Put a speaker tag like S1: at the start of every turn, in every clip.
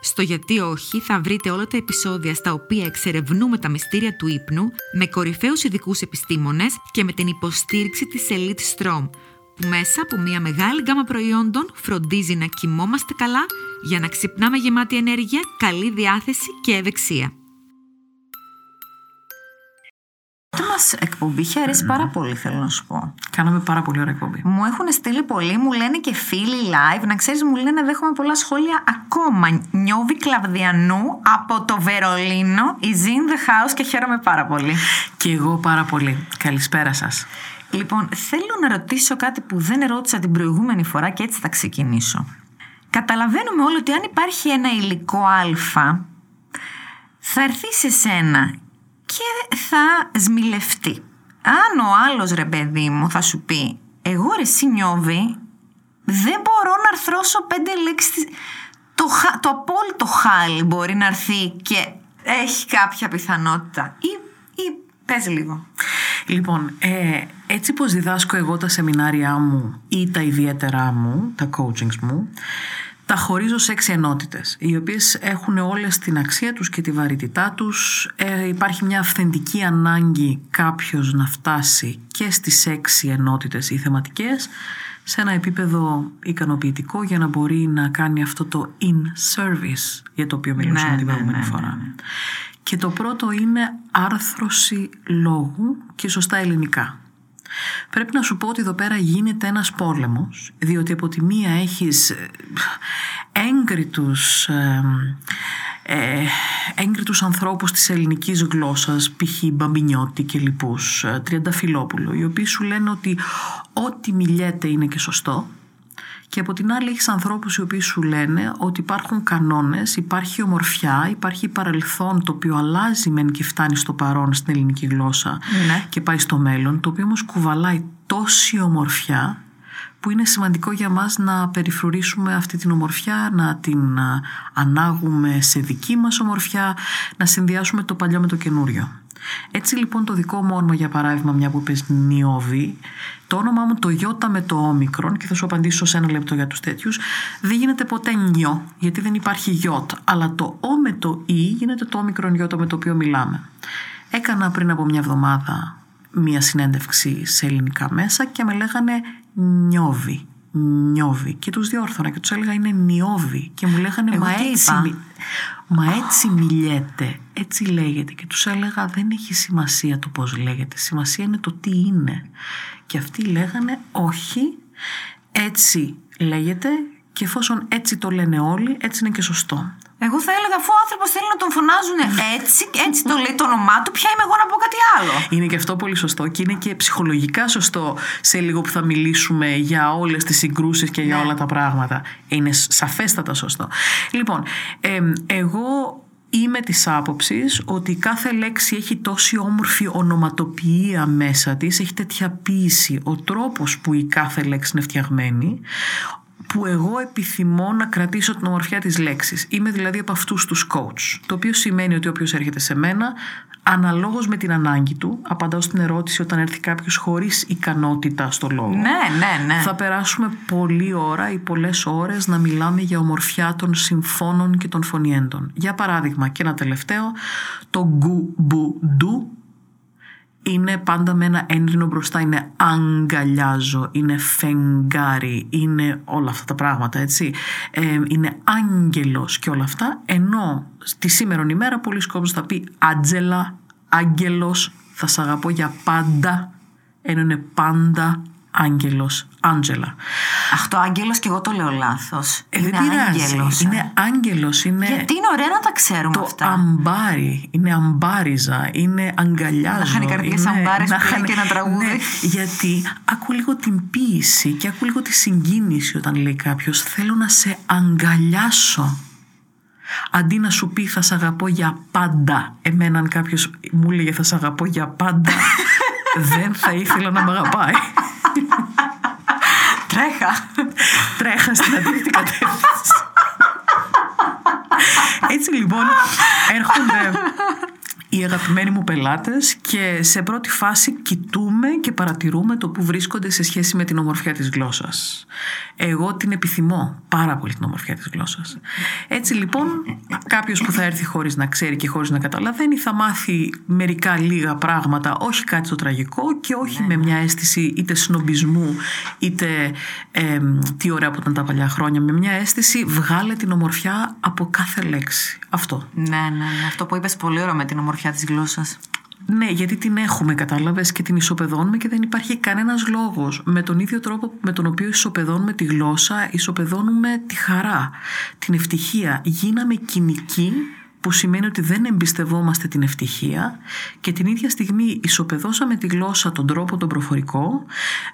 S1: Στο γιατί όχι θα βρείτε όλα τα επεισόδια στα οποία εξερευνούμε τα μυστήρια του ύπνου με κορυφαίους ειδικούς επιστήμονες και με την υποστήριξη της Elite Strom που μέσα από μια μεγάλη γκάμα προϊόντων φροντίζει να κοιμόμαστε καλά για να ξυπνάμε γεμάτη ενέργεια, καλή διάθεση και ευεξία.
S2: Αυτό μας εκπομπή έχει αρέσει πάρα πολύ, θέλω να σου πω.
S3: Κάναμε πάρα πολύ ωραία εκπομπή.
S2: Μου έχουν στείλει πολύ, μου λένε και φίλοι live. Να ξέρεις, μου λένε δέχομαι πολλά σχόλια ακόμα. Νιώβη Κλαβδιανού από το Βερολίνο. Is in the house και χαίρομαι πάρα πολύ.
S3: Και εγώ πάρα πολύ. Καλησπέρα σας.
S2: Λοιπόν, θέλω να ρωτήσω κάτι που δεν ρώτησα την προηγούμενη φορά και έτσι θα ξεκινήσω. Καταλαβαίνουμε όλοι ότι αν υπάρχει ένα υλικό α, θα έρθει σε σένα και θα σμιλευτεί. Αν ο άλλος ρε παιδί μου θα σου πει εγώ ρε Σινιώβη δεν μπορώ να αρθρώσω πέντε λέξεις το, το απόλυτο χάλι μπορεί να έρθει και έχει κάποια πιθανότητα ή, ή πες λίγο
S3: Λοιπόν, ε, έτσι πως διδάσκω εγώ τα σεμινάρια μου ή τα ιδιαίτερά μου, τα coachings μου, τα χωρίζω σε έξι ενότητες, οι οποίες έχουν όλες την αξία τους και τη βαρύτητά τους. Ε, υπάρχει μια αυθεντική ανάγκη κάποιος να φτάσει και στις έξι ενότητες ή θεματικές σε ένα επίπεδο ικανοποιητικό για να μπορεί να κάνει αυτό το in-service για το οποίο μιλούσαμε
S2: Ναι,
S3: την
S2: ναι,
S3: προηγούμενη
S2: ναι,
S3: φορά. Και το πρώτο είναι άρθρωση λόγου και σωστά ελληνικά. Πρέπει να σου πω ότι εδώ πέρα γίνεται ένας πόλεμος, διότι από τη μία έχεις ε, έγκριτους, ε, ε, έγκριτους ανθρώπους της ελληνικής γλώσσας, π.χ. Μπαμπινιώτη και λοιπούς, ε, Τριανταφυλόπουλο, οι οποίοι σου λένε ότι ό,τι μιλιέται είναι και σωστό, και από την άλλη έχεις ανθρώπους οι οποίοι σου λένε ότι υπάρχουν κανόνες, υπάρχει ομορφιά, υπάρχει παρελθόν το οποίο αλλάζει μεν και φτάνει στο παρόν στην ελληνική γλώσσα
S2: Ναι.
S3: και πάει στο μέλλον, το οποίο όμως κουβαλάει τόση ομορφιά που είναι σημαντικό για μας να περιφρουρήσουμε αυτή την ομορφιά, να την α, ανάγουμε σε δική μας ομορφιά, να συνδυάσουμε το παλιό με το καινούριο. Έτσι λοιπόν το δικό μου όνομα για παράδειγμα μια που είπες Νιώβη το όνομά μου το Ιώτα με το όμικρον και θα σου απαντήσω σε ένα λεπτό για τους τέτοιους δεν γίνεται ποτέ νιώ γιατί δεν υπάρχει γιώτ αλλά το ο με το ι γίνεται το όμικρον γιώτα με το οποίο μιλάμε. Έκανα πριν από μια εβδομάδα μία συνέντευξη σε ελληνικά μέσα και με λέγανε Νιώβη. Νιώβη. Και τους διόρθωνα και τους έλεγα είναι Νιώβη. Και μου λέγανε
S2: Εγώ
S3: μα
S2: τι
S3: έτσι,
S2: είπα;»
S3: Μι- μα έτσι μιλιέται, έτσι λέγεται. Και τους έλεγα δεν έχει σημασία το πώς λέγεται, σημασία είναι το τι είναι. Και αυτοί λέγανε όχι, έτσι λέγεται και εφόσον έτσι το λένε όλοι, έτσι είναι και σωστό.
S2: Εγώ θα έλεγα αφού ο άνθρωπος θέλει να τον φωνάζουν έτσι, έτσι το λέει το όνομά του, ποια είμαι εγώ να πω κάτι άλλο.
S3: Είναι και αυτό πολύ σωστό και είναι και ψυχολογικά σωστό σε λίγο που θα μιλήσουμε για όλες τις συγκρούσεις και για
S2: Ναι.
S3: όλα τα πράγματα. Είναι σαφέστατα σωστό. Λοιπόν, εμ, εγώ είμαι της άποψης ότι κάθε λέξη έχει τόση όμορφη ονοματοποιία μέσα της, έχει τέτοια ποίηση, ο τρόπος που η κάθε λέξη είναι φτιαγμένη, που εγώ επιθυμώ να κρατήσω την ομορφιά της λέξης. Είμαι δηλαδή από αυτούς τους coach. Το οποίο σημαίνει ότι όποιος έρχεται σε μένα, αναλόγως με την ανάγκη του, απαντάω στην ερώτηση όταν έρθει κάποιος χωρίς ικανότητα στο λόγο.
S2: Ναι, ναι, ναι.
S3: Θα περάσουμε πολλή ώρα ή πολλές ώρες να μιλάμε για ομορφιά των συμφώνων και των φωνιέντων. Για παράδειγμα, και ένα τελευταίο, το γκου μπου ντου είναι πάντα με ένα ένρινο μπροστά, είναι αγκαλιάζω, είναι φεγγάρι, είναι όλα αυτά τα πράγματα, έτσι. Ε, είναι άγγελος και όλα αυτά, ενώ στη σήμερον ημέρα πολλοί κόσμος θα πει άντζελα, άγγελος, θα σ' αγαπώ για πάντα, ενώ είναι πάντα άγγελος, Άντζελα.
S2: Αχ, το άγγελος και εγώ το λέω λάθος.
S3: Ε, δεν πειράζει. Είναι άγγελος, είναι...
S2: Γιατί είναι ωραία να τα ξέρουμε
S3: Το
S2: αυτά.
S3: αμπάρι, είναι αμπάριζα, είναι αγκαλιάζω.
S2: Να είχαν οι καρδιές
S3: είναι-
S2: αμπάρες
S3: να
S2: που λέει
S3: είχαν-
S2: και ένα τραγούδι.
S3: Ναι, γιατί άκου λίγο την ποίηση και άκου λίγο τη συγκίνηση όταν λέει κάποιος θέλω να σε αγκαλιάσω. Αντί να σου πει θα σ' αγαπώ για πάντα, εμένα αν κάποιος μου έλεγε θα σ' αγαπώ για πάντα, δεν θα ήθελα να με αγαπάει.
S2: Τρέχα.
S3: Τρέχα στην αντίθετη κατεύθυνση. Έτσι λοιπόν έρχονται οι αγαπημένοι μου πελάτες και σε πρώτη φάση κοιτούμε και παρατηρούμε το που βρίσκονται σε σχέση με την ομορφιά της γλώσσας. Εγώ την επιθυμώ πάρα πολύ την ομορφιά της γλώσσας. Έτσι λοιπόν κάποιος που θα έρθει χωρίς να ξέρει και χωρίς να καταλαβαίνει θα μάθει μερικά λίγα πράγματα, όχι κάτι το τραγικό και όχι με μια αίσθηση είτε σνομπισμού είτε ε, τι ωραία που ήταν τα παλιά χρόνια, με μια αίσθηση βγάλε την ομορφιά από κάθε λέξη. Αυτό.
S2: Ναι, ναι, ναι. Αυτό που είπες πολύ ωραίο με την ομορφιά της γλώσσας.
S3: Ναι, γιατί την έχουμε, κατάλαβες και την ισοπεδώνουμε και δεν υπάρχει κανένας λόγος. Με τον ίδιο τρόπο με τον οποίο ισοπεδώνουμε τη γλώσσα, ισοπεδώνουμε τη χαρά, την ευτυχία. Γίναμε κοινικοί που σημαίνει ότι δεν εμπιστευόμαστε την ευτυχία και την ίδια στιγμή ισοπεδώσαμε τη γλώσσα, τον τρόπο, τον προφορικό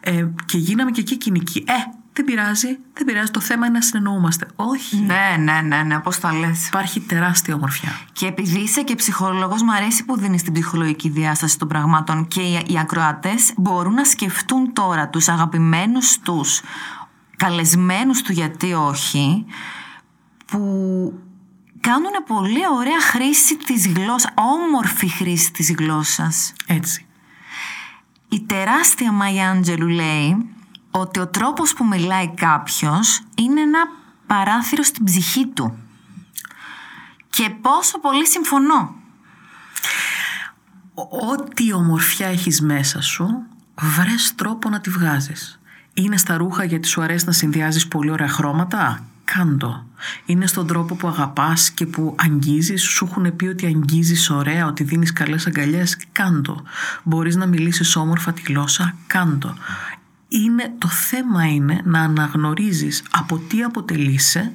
S3: ε, και γίναμε και εκεί κοινικοί. Ε, δεν πειράζει, δεν πειράζει. Το θέμα είναι να συνεννοούμαστε. Όχι.
S2: Ναι, ναι, ναι, ναι. Πώς τα λες.
S3: Υπάρχει τεράστια ομορφιά.
S2: Και επειδή είσαι και ψυχολόγος, μου αρέσει που δίνεις την ψυχολογική διάσταση των πραγμάτων και οι, οι ακροατές μπορούν να σκεφτούν τώρα τους αγαπημένους τους καλεσμένους του γιατί όχι, που κάνουν πολύ ωραία χρήση της γλώσσας, όμορφη χρήση της γλώσσας.
S3: Έτσι.
S2: Η τεράστια Μαγιά Άντζελου λέει ότι ο τρόπος που μιλάει κάποιος είναι ένα παράθυρο στην ψυχή του. Και πόσο πολύ συμφωνώ.
S3: Ό,τι ομορφιά έχεις μέσα σου, βρες τρόπο να τη βγάζεις. Είναι στα ρούχα γιατί σου αρέσει να συνδυάζεις πολύ ωραία χρώματα; Κάντο. Είναι στον τρόπο που αγαπάς και που αγγίζεις; Σου έχουν πει ότι αγγίζεις ωραία, ότι δίνεις καλές αγκαλιές; Κάντο. Μπορείς να μιλήσεις όμορφα τη γλώσσα; Κάντο είναι, το θέμα είναι να αναγνωρίζεις από τι αποτελείσαι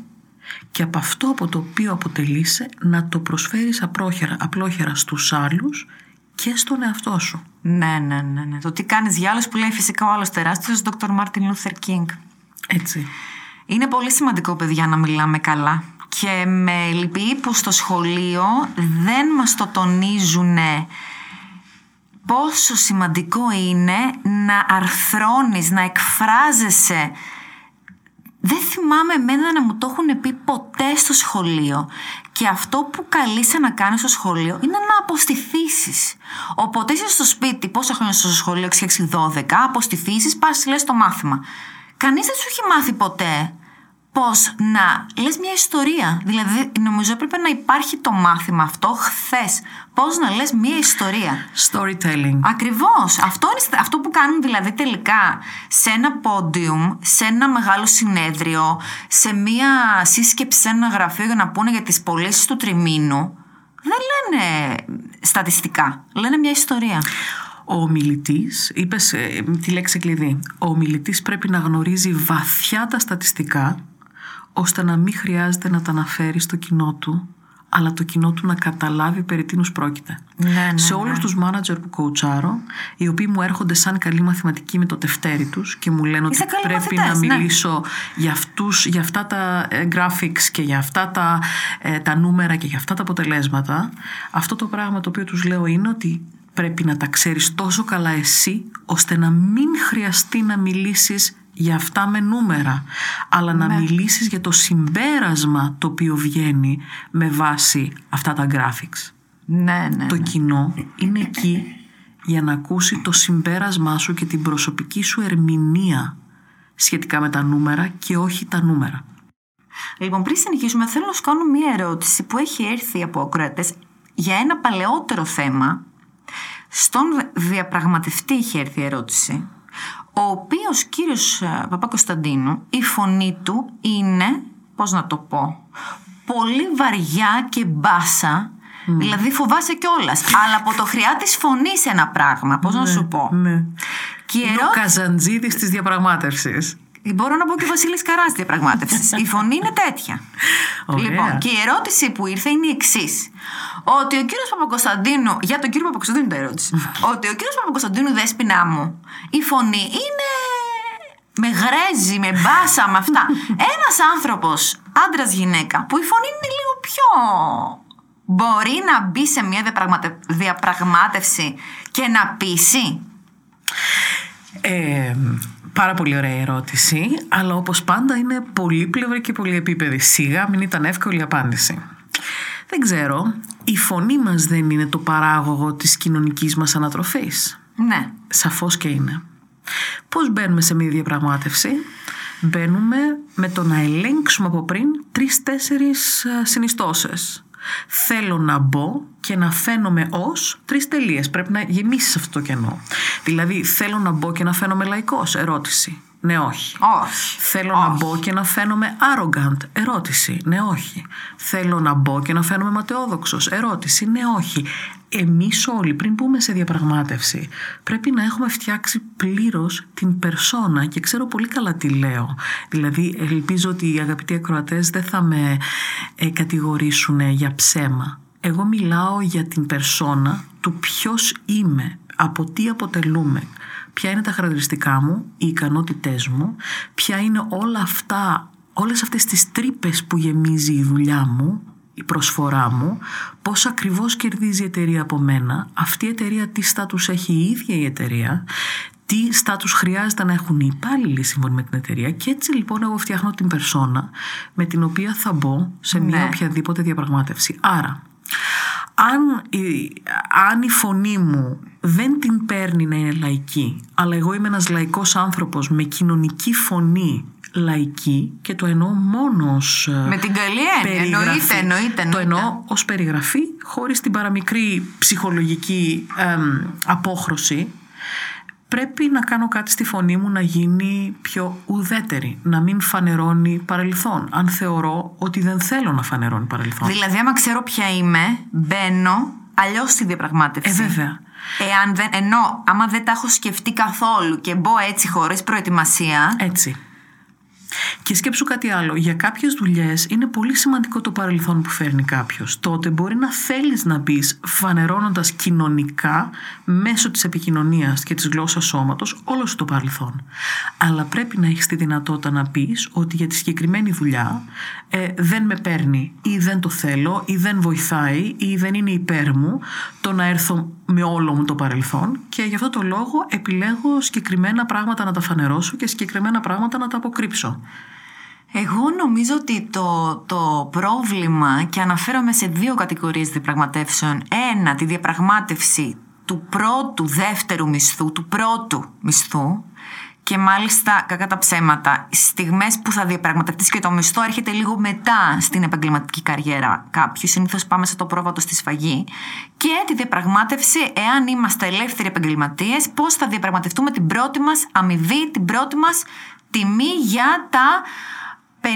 S3: και από αυτό από το οποίο αποτελείσαι να το προσφέρεις απλόχερα, απλόχερα στους άλλους και στον εαυτό σου.
S2: Ναι, ναι, ναι. ναι. Το τι κάνεις για άλλους που λέει φυσικά ο άλλος τεράστιος, Dr. Martin Luther King.
S3: Έτσι.
S2: Είναι πολύ σημαντικό, παιδιά, να μιλάμε καλά. Και με λυπεί που στο σχολείο δεν μας το τονίζουν πόσο σημαντικό είναι να αρθρώνεις, να εκφράζεσαι. Δεν θυμάμαι εμένα να μου το έχουν πει ποτέ στο σχολείο. Και αυτό που καλείσαι να κάνεις στο σχολείο είναι να αποστηθήσεις. Οπότε είσαι στο σπίτι, πόσα χρόνια στο σχολείο, 6-12, αποστηθήσεις, πας λες το μάθημα. Κανείς δεν σου έχει μάθει ποτέ πώς να λες μια ιστορία. Δηλαδή, νομίζω έπρεπε να υπάρχει το μάθημα αυτό χθες. Πώς να λες μια ιστορία.
S3: Storytelling.
S2: Ακριβώς. Αυτό, είναι, αυτό που κάνουν δηλαδή τελικά σε ένα podium, σε ένα μεγάλο συνέδριο, σε μια σύσκεψη σε ένα γραφείο για να πούνε για τις πωλήσεις του τριμήνου, δεν λένε στατιστικά. Λένε μια ιστορία.
S3: Ο ομιλητής, είπες ε, τη λέξη κλειδί. Ο ομιλητής πρέπει να γνωρίζει βαθιά τα στατιστικά ώστε να μην χρειάζεται να τα αναφέρεις στο κοινό του αλλά το κοινό του να καταλάβει περί τίνους πρόκειται.
S2: Ναι, ναι,
S3: σε
S2: ναι.
S3: όλους τους μάνατζερ που κοουτσάρω, οι οποίοι μου έρχονται σαν καλή μαθηματική με το τευτέρι τους και μου λένε
S2: Είσαι
S3: ότι
S2: καλοί
S3: πρέπει
S2: μαθητές,
S3: να
S2: ναι.
S3: μιλήσω για, αυτούς, για αυτά τα ε, graphics και για αυτά τα, ε, τα νούμερα και για αυτά τα αποτελέσματα, αυτό το πράγμα το οποίο τους λέω είναι ότι πρέπει να τα ξέρεις τόσο καλά εσύ, ώστε να μην χρειαστεί να μιλήσεις για αυτά με νούμερα, αλλά να
S2: Ναι.
S3: μιλήσεις για το συμπέρασμα το οποίο βγαίνει με βάση αυτά τα graphics.
S2: Ναι, ναι.
S3: Το
S2: ναι.
S3: κοινό είναι εκεί για να ακούσει το συμπέρασμά σου και την προσωπική σου ερμηνεία σχετικά με τα νούμερα και όχι τα νούμερα.
S2: Λοιπόν, πριν συνεχίσουμε, θέλω να σου κάνω μία ερώτηση που έχει έρθει από ακροατές για ένα παλαιότερο θέμα. Στον διαπραγματευτή είχε έρθει η ερώτηση, ο οποίος κύριος ε, Παπα-Κωνσταντίνου, η φωνή του είναι, πώς να το πω, πολύ βαριά και μπάσα, δηλαδή φοβάσαι κιόλας. αλλά από το χρειά της φωνής ένα πράγμα, πώς να σου πω.
S3: Ναι.
S2: Και η
S3: Είναι ο
S2: ερώτηση...
S3: Καζαντζίδης της διαπραγμάτευσης.
S2: Μπορώ να πω και ο Βασίλης Καράς διαπραγμάτευσης. η φωνή είναι τέτοια.
S3: Ωραία.
S2: Λοιπόν, και η ερώτηση που ήρθε είναι η εξής. Ότι ο κύριος Παπακοσταντίνου. Για τον κύριο Παπακοσταντίνου το ερώτηση. ότι ο κύριος Παπακοσταντίνου, δέσπινά μου, η φωνή είναι. Με γρέζι, με μπάσα, με αυτά. Ένας άνθρωπος, άντρας γυναίκα, που η φωνή είναι λίγο ποιο μπορεί να μπει σε μια διαπραγμάτευση και να πείσει;
S3: Ε, πάρα πολύ ωραία ερώτηση, αλλά όπως πάντα είναι πολύπλευρη και πολυεπίπεδη. Σιγά μην ήταν εύκολη η απάντηση. Δεν ξέρω, η φωνή μας δεν είναι το παράγωγο της κοινωνικής μας ανατροφής;
S2: Ναι.
S3: Σαφώς και είναι. Πώς μπαίνουμε σε μια διαπραγμάτευση; Μπαίνουμε με το να ελέγξουμε από πριν τρεις-τέσσερις ε, συνιστώσεις. Θέλω να μπω και να φαίνομαι ως τρεις τελείες. Πρέπει να γεμίσεις αυτό το κενό. Δηλαδή θέλω να μπω και να φαίνομαι λαϊκός. Ερώτηση. Ναι, όχι.
S2: Όχι.
S3: Θέλω να μπω και να φαίνομαι arrogant. Ερώτηση. Ναι, όχι. Θέλω να μπω και να φαίνομαι ματαιόδοξος. Ερώτηση. Ναι, όχι. Εμείς όλοι πριν μπούμε σε διαπραγμάτευση πρέπει να έχουμε φτιάξει πλήρως την περσόνα και ξέρω πολύ καλά τι λέω. Δηλαδή ελπίζω ότι οι αγαπητοί ακροατές δεν θα με ε, κατηγορήσουν για ψέμα. Εγώ μιλάω για την περσόνα του ποιος είμαι, από τι αποτελούμε, ποια είναι τα χαρακτηριστικά μου, οι ικανότητές μου, ποια είναι όλα αυτά, όλες αυτές τις τρύπες που γεμίζει η δουλειά μου, η προσφορά μου, πώς ακριβώς κερδίζει η εταιρεία από μένα, αυτή η εταιρεία τι στάτους έχει η ίδια η εταιρεία, τι στάτους χρειάζεται να έχουν οι υπάλληλοι σύμφωνα με την εταιρεία και έτσι λοιπόν εγώ φτιάχνω την περσόνα με την οποία θα μπω σε μια
S2: Ναι.
S3: οποιαδήποτε διαπραγμάτευση. Άρα, αν η, αν η φωνή μου δεν την παίρνει να είναι λαϊκή, αλλά εγώ είμαι ένας λαϊκός άνθρωπος με κοινωνική φωνή λαϊκή και το εννοώ μόνο ως ε,
S2: Με την καλή έννοια.
S3: περιγραφή.
S2: Εννοείται, εννοείται,
S3: Το
S2: εννοείται.
S3: εννοώ ως περιγραφή χωρίς την παραμικρή ψυχολογική εμ, απόχρωση πρέπει να κάνω κάτι στη φωνή μου να γίνει πιο ουδέτερη, να μην φανερώνει παρελθόν, αν θεωρώ ότι δεν θέλω να φανερώνει παρελθόν.
S2: Δηλαδή, άμα ξέρω ποια είμαι, μπαίνω αλλιώς στη διαπραγμάτευση.
S3: Ε, βέβαια.
S2: Εάν δεν, ενώ, άμα δεν τα έχω σκεφτεί καθόλου και μπω έτσι χωρίς προετοιμασία.
S3: Έτσι. Και σκέψου κάτι άλλο. Για κάποιες δουλειές είναι πολύ σημαντικό το παρελθόν που φέρνει κάποιος. Τότε μπορεί να θέλεις να μπεις φανερώνοντας κοινωνικά μέσω της επικοινωνίας και της γλώσσας σώματος όλο σου το παρελθόν. Αλλά πρέπει να έχεις τη δυνατότητα να πεις ότι για τη συγκεκριμένη δουλειά ε, δεν με παίρνει ή δεν το θέλω ή δεν βοηθάει ή δεν είναι υπέρ μου το να έρθω με όλο μου το παρελθόν και γι' αυτό το λόγο επιλέγω συγκεκριμένα πράγματα να τα φανερώσω και συγκεκριμένα πράγματα να τα αποκρύψω.
S2: Εγώ νομίζω ότι το, το πρόβλημα, και αναφέρομαι σε δύο κατηγορίες διαπραγματεύσεων. Ένα, τη διαπραγμάτευση του πρώτου, δεύτερου μισθού, του πρώτου μισθού. Και μάλιστα, κακά τα ψέματα, οι στιγμές που θα διαπραγματευτείς και το μισθό έρχεται λίγο μετά στην επαγγελματική καριέρα κάποιου. Συνήθως πάμε σε το πρόβατο στη σφαγή. Και τη διαπραγμάτευση, εάν είμαστε ελεύθεροι επαγγελματίες, πώς θα διαπραγματευτούμε την πρώτη μας αμοιβή, την πρώτη μας τιμή για τα 50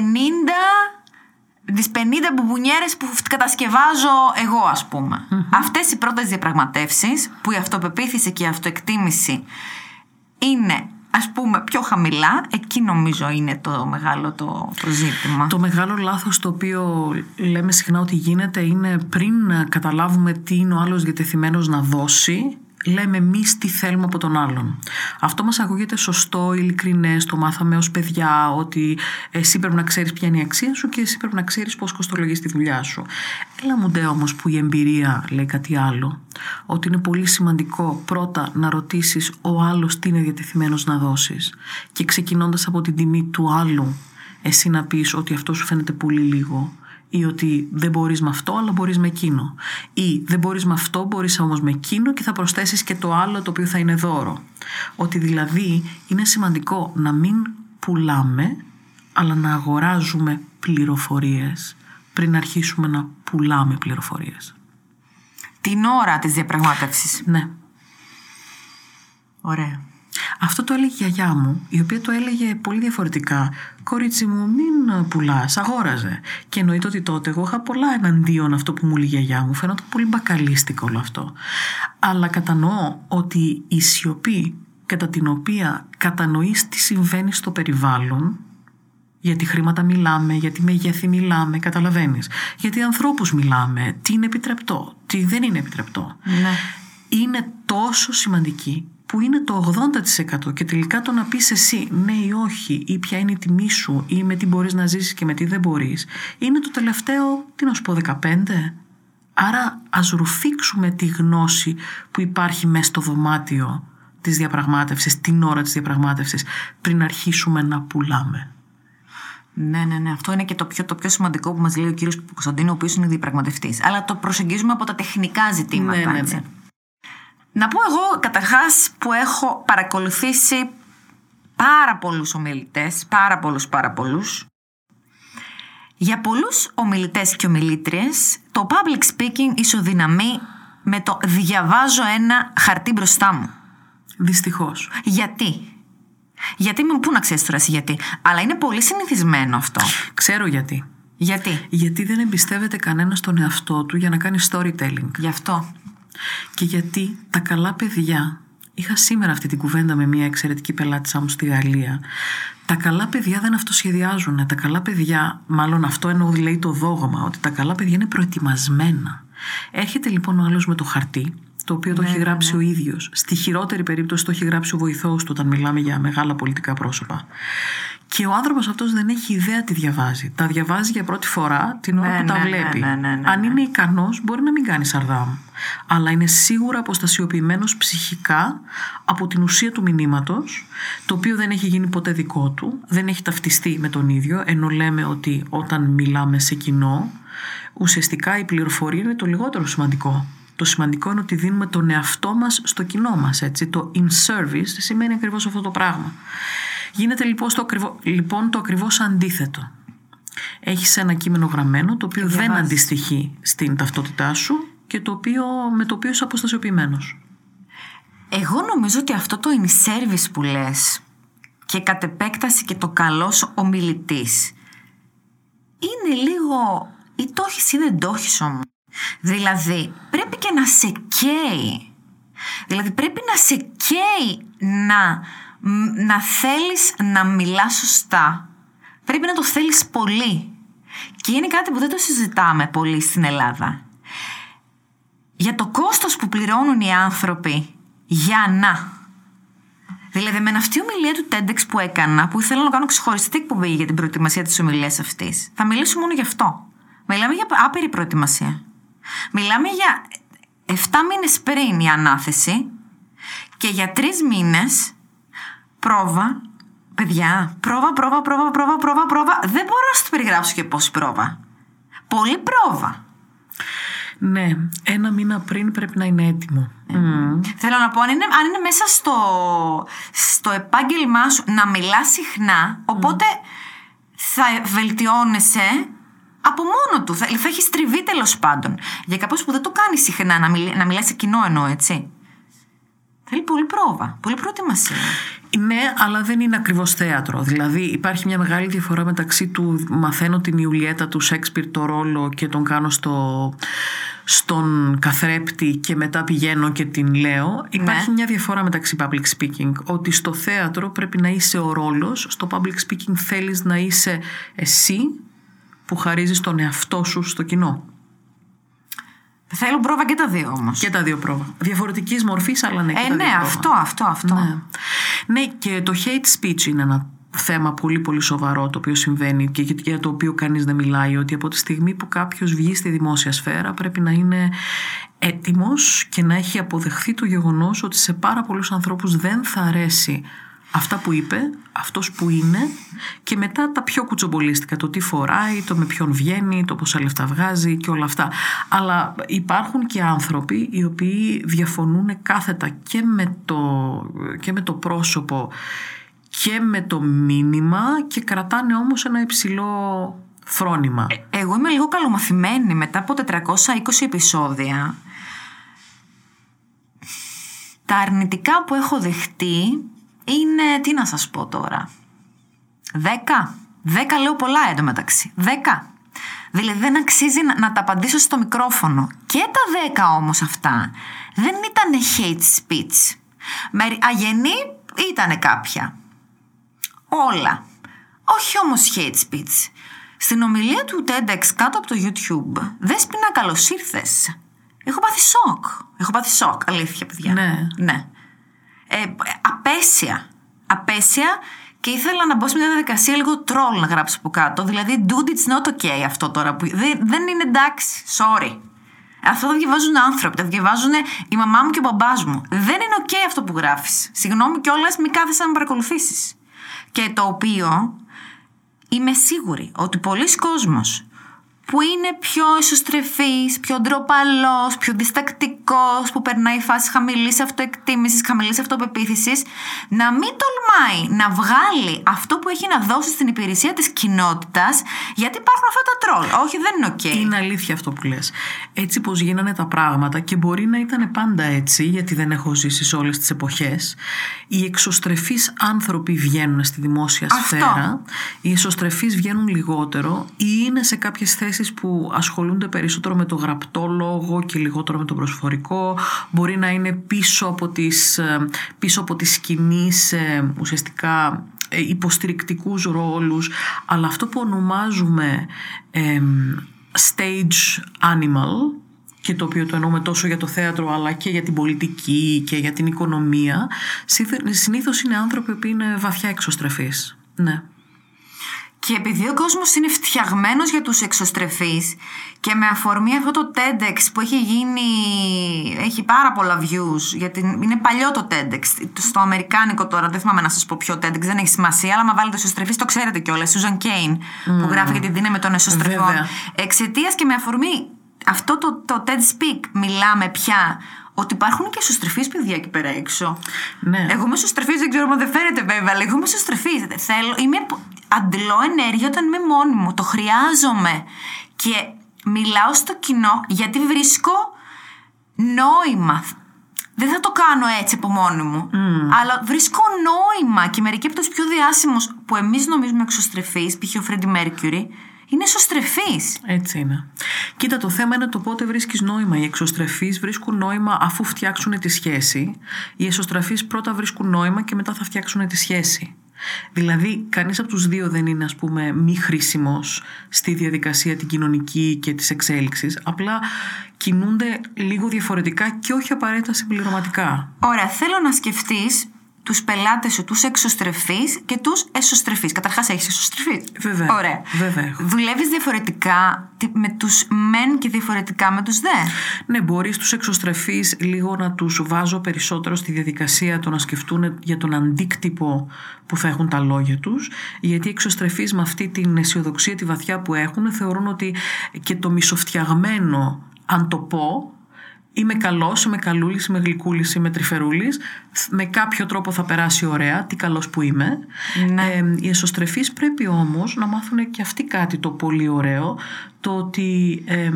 S2: τις 50 μπουμπουνιέρες που κατασκευάζω εγώ ας πουμε Αυτές οι πρώτες διαπραγματεύσεις που η αυτοπεποίθηση και η αυτοεκτίμηση είναι ας πούμε πιο χαμηλά εκεί νομίζω είναι το μεγάλο το, το ζήτημα.
S3: Το μεγάλο λάθος το οποίο λέμε συχνά ότι γίνεται είναι πριν καταλάβουμε τι είναι ο άλλος διατεθειμένος να δώσει λέμε εμείς τι θέλουμε από τον άλλον. Αυτό μας ακούγεται σωστό, ειλικρινές, το μάθαμε ως παιδιά ότι εσύ πρέπει να ξέρεις ποια είναι η αξία σου και εσύ πρέπει να ξέρεις πώς κοστολογείς τη δουλειά σου. Έλα μου ντε όμως που η εμπειρία λέει κάτι άλλο. Ότι είναι πολύ σημαντικό πρώτα να ρωτήσεις ο άλλος τι είναι διατεθειμένος να δώσεις και ξεκινώντας από την τιμή του άλλου εσύ να πεις ότι αυτό σου φαίνεται πολύ λίγο ή ότι δεν μπορείς με αυτό αλλά μπορείς με εκείνο ή δεν μπορείς με αυτό μπορείς όμως με εκείνο και θα προσθέσεις και το άλλο το οποίο θα είναι δώρο ότι δηλαδή είναι σημαντικό να μην πουλάμε αλλά να αγοράζουμε πληροφορίες πριν αρχίσουμε να πουλάμε πληροφορίες
S2: Την ώρα της διαπραγμάτευσης.
S3: ναι
S2: Ωραία.
S3: Αυτό το έλεγε η γιαγιά μου, η οποία το έλεγε πολύ διαφορετικά. Κορίτσι μου, μην πουλάς, αγόραζε. Και εννοείται ότι τότε εγώ είχα πολλά εναντίον αυτό που μου λέει η γιαγιά μου. Φαίνονταν πολύ μπακαλίστικο όλο αυτό. Αλλά κατανοώ ότι η σιωπή κατά την οποία κατανοείς τι συμβαίνει στο περιβάλλον γιατί χρήματα μιλάμε, γιατί μεγέθη μιλάμε, καταλαβαίνεις. Γιατί ανθρώπους μιλάμε, τι είναι επιτρεπτό, τι δεν είναι επιτρεπτό
S2: Ναι.
S3: είναι τόσο σημαντική που είναι το 80% και τελικά το να πεις εσύ ναι ή όχι ή ποια είναι η τιμή σου ή με τι μπορείς να ζήσεις και με τι δεν μπορείς είναι το τελευταίο, τι να σου πω, 15%. Άρα ας ρουφήξουμε τη γνώση που υπάρχει μέσα στο δωμάτιο της διαπραγμάτευσης, την ώρα της διαπραγμάτευσης, πριν αρχίσουμε να πουλάμε.
S2: Ναι, ναι, ναι. Αυτό είναι και το πιο, το πιο σημαντικό που μας λέει ο κύριος Κωνσταντίνο, ο οποίος είναι διαπραγματευτής. Αλλά το προσεγγίζουμε από τα τεχνικά ζητήματα.
S3: Ναι, ναι,
S2: έτσι.
S3: ναι.
S2: Να πω εγώ καταρχάς που έχω παρακολουθήσει πάρα πολλούς ομιλητές, πάρα πολλούς πάρα πολλούς. Για πολλούς ομιλητές και ομιλήτριες, το public speaking ισοδυναμεί με το διαβάζω ένα χαρτί μπροστά μου.
S3: Δυστυχώς.
S2: Γιατί; Γιατί με πού να ξέρεις τώρα εσύ γιατί. Αλλά είναι πολύ συνηθισμένο αυτό.
S3: Ξέρω γιατί.
S2: Γιατί;
S3: Γιατί δεν εμπιστεύεται κανένα στον εαυτό του για να κάνει storytelling.
S2: Γι' αυτό.
S3: Και γιατί τα καλά παιδιά, είχα σήμερα αυτή την κουβέντα με μια εξαιρετική πελάτησά μου στη Γαλλία, τα καλά παιδιά δεν αυτοσχεδιάζουν. Τα καλά παιδιά, μάλλον αυτό εννοώ λέει το δόγμα, ότι τα καλά παιδιά είναι προετοιμασμένα. Έρχεται λοιπόν ο άλλος με το χαρτί, το οποίο το έχει γράψει ο ίδιος. Στη χειρότερη περίπτωση το έχει γράψει ο βοηθός του όταν μιλάμε για μεγάλα πολιτικά πρόσωπα. Και ο άνθρωπος αυτός δεν έχει ιδέα τι διαβάζει. Τα διαβάζει για πρώτη φορά την ώρα
S2: Ναι,
S3: που τα
S2: ναι, ναι,
S3: βλέπει.
S2: ναι, ναι, ναι,
S3: Αν
S2: ναι.
S3: είναι ικανός μπορεί να μην κάνει σαρδάμ. Αλλά είναι σίγουρα αποστασιοποιημένος ψυχικά από την ουσία του μηνύματος, το οποίο δεν έχει γίνει ποτέ δικό του, δεν έχει ταυτιστεί με τον ίδιο, ενώ λέμε ότι όταν μιλάμε σε κοινό, ουσιαστικά η πληροφορία είναι το λιγότερο σημαντικό. Το σημαντικό είναι ότι δίνουμε τον εαυτό μας στο κοινό μας. Έτσι. Το in service σημαίνει ακριβώς αυτό το πράγμα. Γίνεται λοιπόν, στο ακριβώ, λοιπόν το ακριβώς αντίθετο. Έχεις ένα κείμενο γραμμένο το οποίο δεν
S2: διαβάζεις.
S3: αντιστοιχεί στην ταυτότητά σου και το οποίο, με το οποίο είσαι αποστασιοποιημένος.
S2: Εγώ νομίζω ότι αυτό το in service που λες και κατ' επέκταση και το καλός ομιλητής είναι λίγο ή το έχεις ή δεν το έχεις όμως. Δηλαδή πρέπει και να σε καίει. Δηλαδή πρέπει να σε καίει να, μ, να θέλεις να μιλάς σωστά. Πρέπει να το θέλεις πολύ. Και είναι κάτι που δεν το συζητάμε πολύ στην Ελλάδα για το κόστος που πληρώνουν οι άνθρωποι για να. Δηλαδή, με αυτή η ομιλία του TEDx που έκανα, που ήθελα να κάνω ξεχωριστή εκπομπή για την προετοιμασία της ομιλίας αυτής, θα μιλήσω μόνο γι' αυτό. Μιλάμε για άπειρη προετοιμασία. Μιλάμε για 7 μήνες πριν η ανάθεση και για 3 μήνες πρόβα. Παιδιά, πρόβα, πρόβα, πρόβα, πρόβα, πρόβα, πρόβα. Δεν μπορώ να σου το περιγράψω και πώς πρόβα. Πολύ πρόβα.
S3: Ναι, ένα μήνα πριν πρέπει να είναι έτοιμο. Μμμ.
S2: Θέλω να πω, αν είναι, αν είναι μέσα στο, στο επάγγελμά σου να μιλάς συχνά, οπότε θα βελτιώνεσαι από μόνο του. Θα, θα έχεις τριβή τέλος πάντων. Για κάποιο που δεν το κάνεις συχνά να, μιλ, να μιλάει σε κοινό εννοώ, έτσι. Θέλει πολύ πρόβα, πολύ προετοιμασία.
S3: Ναι, αλλά δεν είναι ακριβώς θέατρο. Δηλαδή υπάρχει μια μεγάλη διαφορά μεταξύ του μαθαίνω την Ιουλιέτα του Σέξπιρ το ρόλο και τον κάνω στο, στον καθρέπτη και μετά πηγαίνω και την λέω. Υπάρχει μια διαφορά μεταξύ public speaking. Ότι στο θέατρο πρέπει να είσαι ο ρόλος, στο public speaking θέλεις να είσαι εσύ που χαρίζεις τον εαυτό σου στο κοινό;
S2: Θέλουν πρόβα και τα δύο όμως.
S3: Και τα δύο πρόβα. Διαφορετικής μορφής, αλλά ναι. και
S2: Ε,
S3: τα
S2: ναι,
S3: δύο πρόβα.
S2: αυτό, αυτό, αυτό.
S3: Ναι. ναι, και το hate speech είναι ένα θέμα πολύ πολύ σοβαρό το οποίο συμβαίνει και για- για το οποίο κανείς δεν μιλάει ότι από τη στιγμή που κάποιος βγει στη δημόσια σφαίρα πρέπει να είναι έτοιμος και να έχει αποδεχθεί το γεγονός ότι σε πάρα πολλούς ανθρώπους δεν θα αρέσει αυτά που είπε, αυτός που είναι και μετά τα πιο κουτσομπολίστικα, το τι φοράει, το με ποιον βγαίνει, το πόσα λεφτά βγάζει και όλα αυτά. Αλλά υπάρχουν και άνθρωποι οι οποίοι διαφωνούν κάθετα και με το, και με το πρόσωπο και με το μήνυμα και κρατάνε όμως ένα υψηλό φρόνημα.
S2: Εγώ είμαι λίγο καλομαθημένη μετά από 420 επεισόδια. Τα αρνητικά που έχω δεχτεί είναι, τι να σας πω τώρα, 10. 10 λέω πολλά εντωμεταξύ. 10. Δηλαδή δεν αξίζει να, να τα απαντήσω στο μικρόφωνο. Και τα 10 όμως αυτά δεν ήταν hate speech. Με αγενή ήταν κάποια. Όλα. Όχι όμως hate speech. Στην ομιλία του TEDx κάτω από το YouTube, Δέσποινα καλώς ήρθες. Έχω πάθει σοκ. Έχω πάθει σοκ, αλήθεια παιδιά.
S3: Ναι.
S2: Ναι. Ε, απαίσια. Απαίσια και ήθελα να μπω σε μια διαδικασία λίγο τρολ να γράψω από κάτω. Δηλαδή, dude, it's not okay αυτό τώρα. Που... Δεν, δεν είναι εντάξει. Sorry. Αυτό το διαβάζουν άνθρωποι, το διαβάζουν η μαμά μου και ο μπαμπάς μου. Δεν είναι οκ αυτό που γράφεις. Συγγνώμη κιόλας, μην κάθεσαι να με παρακολουθήσεις. Και το οποίο είμαι σίγουρη ότι πολλοί κόσμος που είναι πιο εσωστρεφής, πιο ντροπαλός, πιο διστακτικός, που περνάει φάση χαμηλής αυτοεκτίμησης, χαμηλής αυτοπεποίθησης, να μην τολμάει να βγάλει αυτό που έχει να δώσει στην υπηρεσία της κοινότητας, γιατί υπάρχουν αυτά τα τρολ. Όχι, δεν είναι ok. Okay.
S3: Είναι αλήθεια αυτό που λες. Έτσι πως γίνανε τα πράγματα και μπορεί να ήταν πάντα έτσι, γιατί δεν έχω ζήσει σε όλες τις εποχές, οι εξωστρεφείς άνθρωποι βγαίνουν στη δημόσια σφαίρα, οι εσωστρεφείς βγαίνουν λιγότερο ή είναι σε κάποιες θέσεις που ασχολούνται περισσότερο με το γραπτό λόγο και λιγότερο με το προσφορικό. Μπορεί να είναι πίσω από τις, ε, πίσω από τις σκηνής ουσιαστικά ε, υποστηρικτικούς ρόλους αλλά αυτό που ονομάζουμε stage animal και το οποίο το εννοούμε τόσο για το θέατρο αλλά και για την πολιτική και για την οικονομία συνήθως είναι άνθρωποι που είναι βαθιά εξωστρεφείς. Ναι.
S2: Και επειδή ο κόσμος είναι φτιαγμένος για τους εξωστρεφείς και με αφορμή αυτό το TEDx που έχει γίνει, έχει πάρα πολλά views, γιατί είναι παλιό το TEDx, στο αμερικάνικο τώρα, δεν θυμάμαι να σας πω ποιο TEDx, δεν έχει σημασία, αλλά μα βάλετε εσωστρεφείς το ξέρετε κιόλας, Susan Kane που γράφει για τη δύναμη των εσωστρεφών. Εξαιτίας και με αφορμή αυτό το, το TED Speak μιλάμε πια ότι υπάρχουν και εσωστρεφείς παιδιά εκεί πέρα έξω.
S3: Ναι.
S2: Εγώ είμαι εσωστρεφής, δεν ξέρω αν δεν φαίνεται βέβαια, αλλά εγώ είμαι εσωστρεφής. Θέλω, είμαι, αντλώ ενέργεια όταν είμαι μόνη μου. Το χρειάζομαι. Και μιλάω στο κοινό γιατί βρίσκω νόημα. Δεν θα το κάνω έτσι από μόνη μου. Αλλά βρίσκω νόημα και μερικοί από τους πιο διάσημους που εμείς νομίζουμε εξωστρεφείς, π.χ. ο Φρέντι Μέρκιουρι, είναι εσωστρεφή.
S3: Έτσι είναι. Κοίτα, το θέμα είναι το πότε βρίσκεις νόημα. Οι εξωστρεφείς βρίσκουν νόημα αφού φτιάξουν τη σχέση. Οι εσωστρεφείς πρώτα βρίσκουν νόημα και μετά θα φτιάξουν τη σχέση. Δηλαδή, κανείς από τους δύο δεν είναι, ας πούμε, μη χρήσιμος στη διαδικασία την κοινωνική και της εξέλιξης. Απλά κινούνται λίγο διαφορετικά και όχι απαραίτητα συμπληρωματικά.
S2: Ωραία, θέλω να σκεφτείς τους πελάτες σου, τους εξωστρεφείς και τους εσωστρεφείς. Καταρχάς έχεις εσωστρεφείς.
S3: Βέβαια.
S2: Ωραία.
S3: Βέβαια.
S2: Δουλεύεις διαφορετικά με τους μεν και διαφορετικά με τους δε.
S3: Ναι, μπορείς τους εξωστρεφείς λίγο να τους βάζω περισσότερο στη διαδικασία το να σκεφτούν για τον αντίκτυπο που θα έχουν τα λόγια τους. Γιατί οι εξωστρεφείς με αυτή την αισιοδοξία τη βαθιά που έχουν θεωρούν ότι και το μισοφτιαγμένο αν το πω είμαι καλός, είμαι καλούλης, είμαι γλυκούλης, είμαι τρυφερούλης. Με κάποιο τρόπο θα περάσει ωραία, τι καλός που είμαι.
S2: Ναι.
S3: Ε, οι εσωστρεφείς πρέπει όμως να μάθουν και αυτοί κάτι το πολύ ωραίο, το ότι, ε,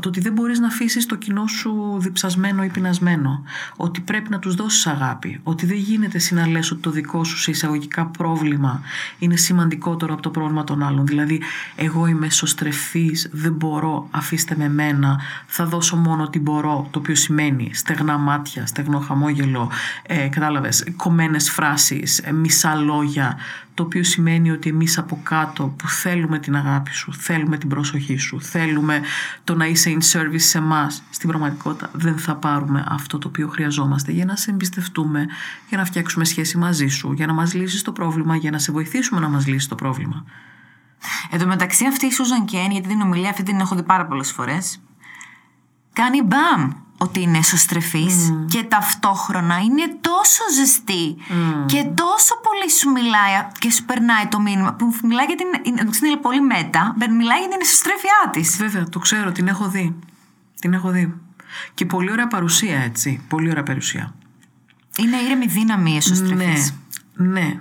S3: το ότι δεν μπορείς να αφήσεις το κοινό σου διψασμένο ή πεινασμένο. Ότι πρέπει να τους δώσεις αγάπη. Ότι δεν γίνεται συναλές ότι το δικό σου σε εισαγωγικά πρόβλημα είναι σημαντικότερο από το πρόβλημα των άλλων. Δηλαδή, εγώ είμαι εσωστρεφής, δεν μπορώ, αφήστε με μένα, θα δώσω μόνο ό,τι μπορώ, το οποίο σημαίνει στεγνά μάτια, στεγνό χαμόγελο, ε, κατάλαβες, κομμένες φράσεις, ε, μισά λόγια, το οποίο σημαίνει ότι εμείς από κάτω που θέλουμε την αγάπη σου, θέλουμε την προσοχή σου, θέλουμε το να είσαι in service σε εμάς, στην πραγματικότητα δεν θα πάρουμε αυτό το οποίο χρειαζόμαστε για να σε εμπιστευτούμε, για να φτιάξουμε σχέση μαζί σου, για να μας λύσεις το πρόβλημα, για να σε βοηθήσουμε να μας λύσεις το πρόβλημα.
S2: Εν τω μεταξύ αυτή η Σούζαν Κέν, γιατί την ομιλία αυτή την έχω δει πάρα πολλές φορές, κάνει μπαμ ότι είναι εσωστρεφής και ταυτόχρονα είναι τόσο ζεστή και τόσο πολύ σου μιλάει και σου περνάει το μήνυμα που μιλάει για την, είναι πολύ μέτα, μιλάει για την εσωστρέφειά της.
S3: Βέβαια, το ξέρω, την έχω δει. Την έχω δει. Και πολύ ωραία παρουσία, έτσι. Πολύ ωραία παρουσία.
S2: Είναι ήρεμη δύναμη η εσωστρεφής.
S3: Ναι, ναι.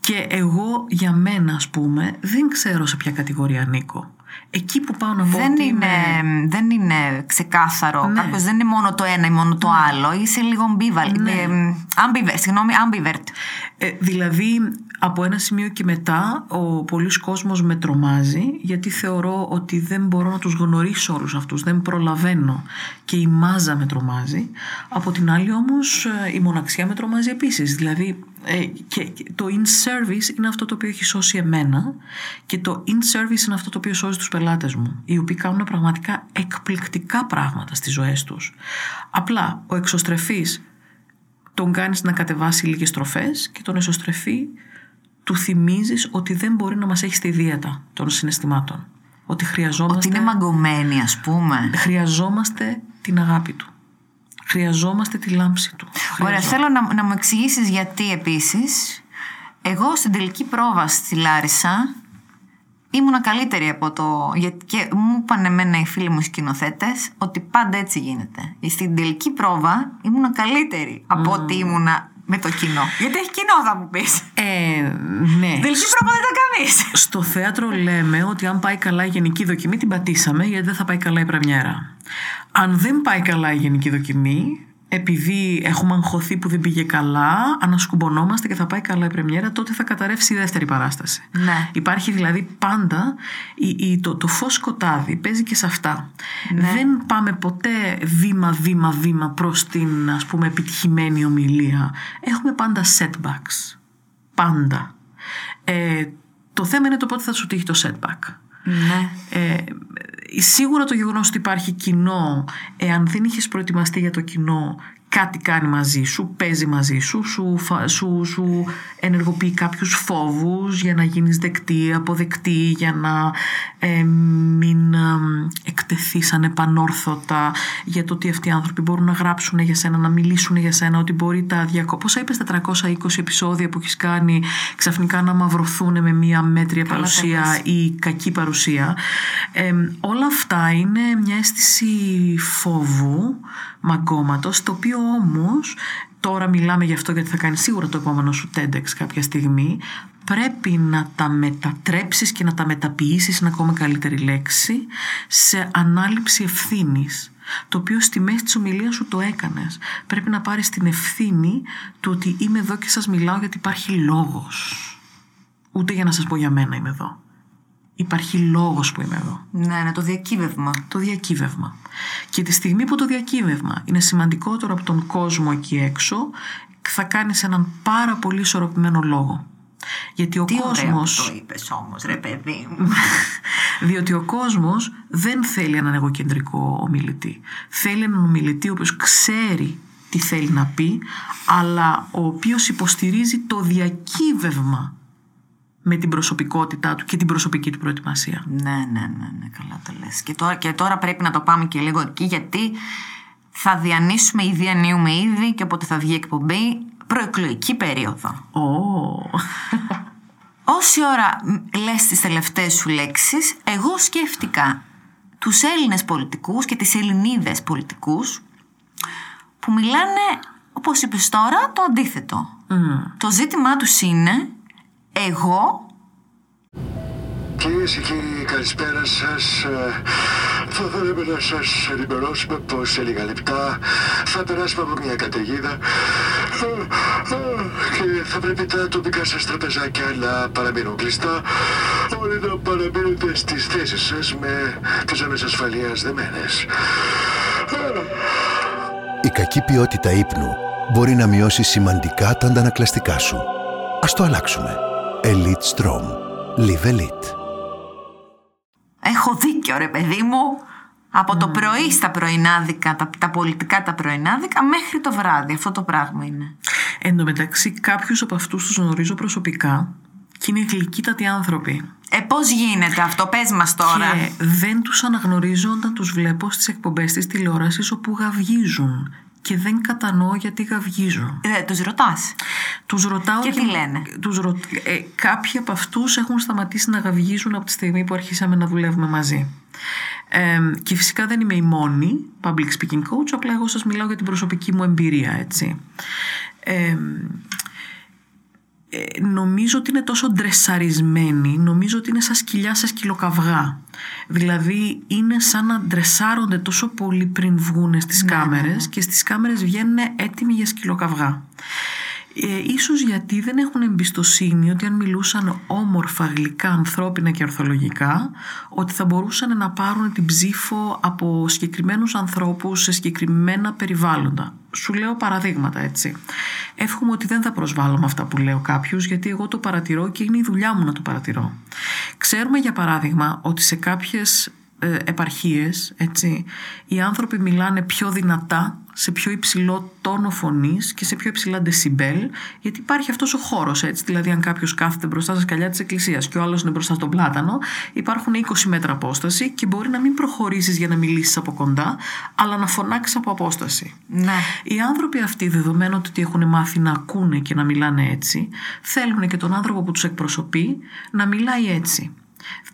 S3: Και εγώ για μένα, ας πούμε, δεν ξέρω σε ποια κατηγορία ανήκω. Εκεί που πάω να πω
S2: δεν, είναι, δεν είναι ξεκάθαρο. Ναι. Κάποιο δεν είναι μόνο το ένα ή μόνο το ναι. άλλο. Είσαι λίγο ambivalent. Ναι. Ambivert, συγγνώμη, ambivert.
S3: Ε, δηλαδή, από ένα σημείο και μετά, ο πολλής κόσμος με τρομάζει, γιατί θεωρώ ότι δεν μπορώ να τους γνωρίσω όλους αυτούς, δεν προλαβαίνω και η μάζα με τρομάζει. Από την άλλη όμως, ε, η μοναξιά με τρομάζει επίσης. Δηλαδή, ε, και το in-service είναι αυτό το οποίο έχει σώσει εμένα και το in-service είναι αυτό το οποίο σώζει τους πελάτες μου, οι οποίοι κάνουν πραγματικά εκπληκτικά πράγματα στις ζωές τους. Απλά, ο εξωστρεφής τον κάνεις να κατεβάσει λίγες στροφές και τον εσωστρεφή του θυμίζεις ότι δεν μπορεί να μας έχεις στη δίαιτα των συναισθημάτων. Ότι χρειαζόμαστε...
S2: Ότι είναι μαγκωμένη ας πούμε.
S3: Χρειαζόμαστε την αγάπη του. Χρειαζόμαστε τη λάμψη του.
S2: Ωραία, θέλω να, να μου εξηγήσεις γιατί επίσης. Εγώ στην τελική πρόβα στη Λάρισα ήμουνα καλύτερη από το. Γιατί και μου είπαν εμένα οι φίλοι μου σκηνοθέτες ότι πάντα έτσι γίνεται. Στην τελική πρόβα ήμουνα καλύτερη από ότι ήμουνα με το κοινό. Γιατί έχει κοινό, θα μου πεις.
S3: Ε, ναι.
S2: Τελική πρόβα δεν τα κάνεις.
S3: Στο θέατρο λέμε ότι αν πάει καλά η γενική δοκιμή την πατήσαμε γιατί δεν θα πάει καλά η πρεμιέρα. Αν δεν πάει καλά η γενική δοκιμή, επειδή έχουμε αγχωθεί που δεν πήγε καλά, ανασκουμπονόμαστε και θα πάει καλά η πρεμιέρα, τότε θα καταρρεύσει η δεύτερη παράσταση.
S2: Ναι.
S3: Υπάρχει δηλαδή πάντα η, η, το, το φως σκοτάδι, παίζει και σε αυτά.
S2: Ναι.
S3: Δεν πάμε ποτέ βήμα, βήμα, βήμα προς την ας πούμε επιτυχημένη ομιλία. Έχουμε πάντα setbacks. Πάντα. Ε, το θέμα είναι το πότε θα σου τύχει το setback.
S2: Ναι.
S3: Ε, σίγουρα το γεγονός ότι υπάρχει κοινό, εάν δεν είχες προετοιμαστεί για το κοινό, κάτι κάνει μαζί σου, παίζει μαζί σου, σου, φα- σου, σου ενεργοποιεί κάποιους φόβους για να γίνεις δεκτή, αποδεκτή, για να ε, μην ε, εκτεθείς ανεπανόρθωτα για το ότι αυτοί οι άνθρωποι μπορούν να γράψουν για σένα, να μιλήσουν για σένα, ότι μπορεί τα 200, πόσα είπες 420 επεισόδια που έχεις κάνει ξαφνικά να μαυρωθούν με μια μέτρια
S2: Καλά τα
S3: παρουσία
S2: είπες.
S3: ή κακή παρουσία. Ε, όλα αυτά είναι μια αίσθηση φόβου, μαγκώματος, το οποίο όμως, τώρα μιλάμε γι' αυτό γιατί θα κάνει σίγουρα το επόμενο σου TEDx κάποια στιγμή, πρέπει να τα μετατρέψεις και να τα μεταποιήσεις, είναι ακόμα καλύτερη λέξη, σε ανάληψη ευθύνης. Το οποίο στη μέση της ομιλίας σου το έκανες. Πρέπει να πάρεις την ευθύνη του ότι είμαι εδώ και σας μιλάω γιατί υπάρχει λόγος. Ούτε για να σας πω για μένα είμαι εδώ. Υπάρχει λόγος που είμαι εδώ.
S2: Ναι, ναι, το διακύβευμα.
S3: Το διακύβευμα. Και τη στιγμή που το διακύβευμα είναι σημαντικότερο από τον κόσμο εκεί έξω, θα κάνεις έναν πάρα πολύ ισορροπημένο λόγο. Γιατί ο
S2: Τι ωραίο που
S3: κόσμος,
S2: το είπες όμως, ρε παιδί μου.
S3: διότι ο κόσμος δεν θέλει έναν εγωκεντρικό ομιλητή. Θέλει έναν ομιλητή ο οποίος ξέρει τι θέλει να πει, αλλά ο οποίος υποστηρίζει το διακύβευμα με την προσωπικότητά του και την προσωπική του προετοιμασία.
S2: Ναι, ναι, ναι, ναι, καλά το λες. Και τώρα, και τώρα πρέπει να το πάμε και λίγο εκεί γιατί θα διανύσουμε ή διανύουμε ήδη και όποτε θα βγει η εκπομπή προεκλογική περίοδο.
S3: Ω,
S2: Όση ώρα μ, λες τις τελευταίες σου λέξεις, εγώ σκέφτηκα τους Έλληνες πολιτικούς και τις Ελληνίδες πολιτικούς που μιλάνε, όπως είπες τώρα, το αντίθετο. Το ζήτημά τους είναι εγώ;
S4: Κυρίες και κύριοι, καλησπέρα σας. Θα θέλαμε να σας ενημερώσουμε πως σε λίγα λεπτά θα περάσουμε από μια καταιγίδα ε, ε, και θα πρέπει τα τοπικά σας τραπεζάκια να παραμείνουν κλειστά. Όλοι να παραμείνετε στις θέσεις σας με τις ζώνε ασφαλείας δεμένες.
S5: Η κακή ποιότητα ύπνου μπορεί να μειώσει σημαντικά τα αντανακλαστικά σου. Ας το αλλάξουμε. Elite Strom. Live Elite.
S2: Έχω δίκιο ρε παιδί μου. Από το πρωί στα πρωινάδικα, τα, τα πολιτικά τα πρωινάδικα, μέχρι το βράδυ. Αυτό το πράγμα είναι.
S3: Εν τω μεταξύ, κάποιους από αυτούς τους γνωρίζω προσωπικά και είναι γλυκύτατοι άνθρωποι.
S2: Ε, πώς γίνεται αυτό, πες μας τώρα.
S3: Και δεν τους αναγνωρίζω όταν τους βλέπω στις εκπομπές της τηλεόρασης όπου γαυγίζουν. Και δεν κατανοώ γιατί γαυγίζουν.
S2: Ε, τους ρωτάς.
S3: Τους ρωτάω
S2: Και τι λένε;
S3: Τους ρω... ε, κάποιοι από αυτούς έχουν σταματήσει να γαυγίζουν από τη στιγμή που αρχίσαμε να δουλεύουμε μαζί. Ε, και φυσικά δεν είμαι η μόνη public speaking coach, απλά εγώ σας μιλάω για την προσωπική μου εμπειρία, έτσι. Ε, ε, νομίζω ότι είναι τόσο ντρεσαρισμένοι, νομίζω ότι είναι σαν σκυλιά σε σκυλοκαυγά. Δηλαδή είναι σαν να ντρεσάρονται τόσο πολύ πριν βγουν στις κάμερες και στις κάμερες βγαίνουν έτοιμοι για σκυλοκαυγά. Ε, ίσως γιατί δεν έχουν εμπιστοσύνη ότι αν μιλούσαν όμορφα, γλυκά, ανθρώπινα και ορθολογικά ότι θα μπορούσαν να πάρουν την ψήφο από συγκεκριμένους ανθρώπους σε συγκεκριμένα περιβάλλοντα. Σου λέω παραδείγματα έτσι. Εύχομαι ότι δεν θα προσβάλλω με αυτά που λέω κάποιους γιατί εγώ το παρατηρώ και είναι η δουλειά μου να το παρατηρώ. Ξέρουμε για παράδειγμα ότι σε κάποιες ε, επαρχίες, έτσι, οι άνθρωποι μιλάνε πιο δυνατά, σε πιο υψηλό τόνο φωνής και σε πιο υψηλά δεσιμπέλ, γιατί υπάρχει αυτός ο χώρος, έτσι, δηλαδή αν κάποιος κάθεται μπροστά στα σκαλιά της εκκλησίας και ο άλλος είναι μπροστά στον πλάτανο, υπάρχουν 20 μέτρα απόσταση και μπορεί να μην προχωρήσεις για να μιλήσεις από κοντά, αλλά να φωνάξεις από απόσταση.
S2: Ναι.
S3: Οι άνθρωποι αυτοί, δεδομένου ότι έχουν μάθει να ακούνε και να μιλάνε έτσι, θέλουν και τον άνθρωπο που τους εκπροσωπεί να μιλάει έτσι.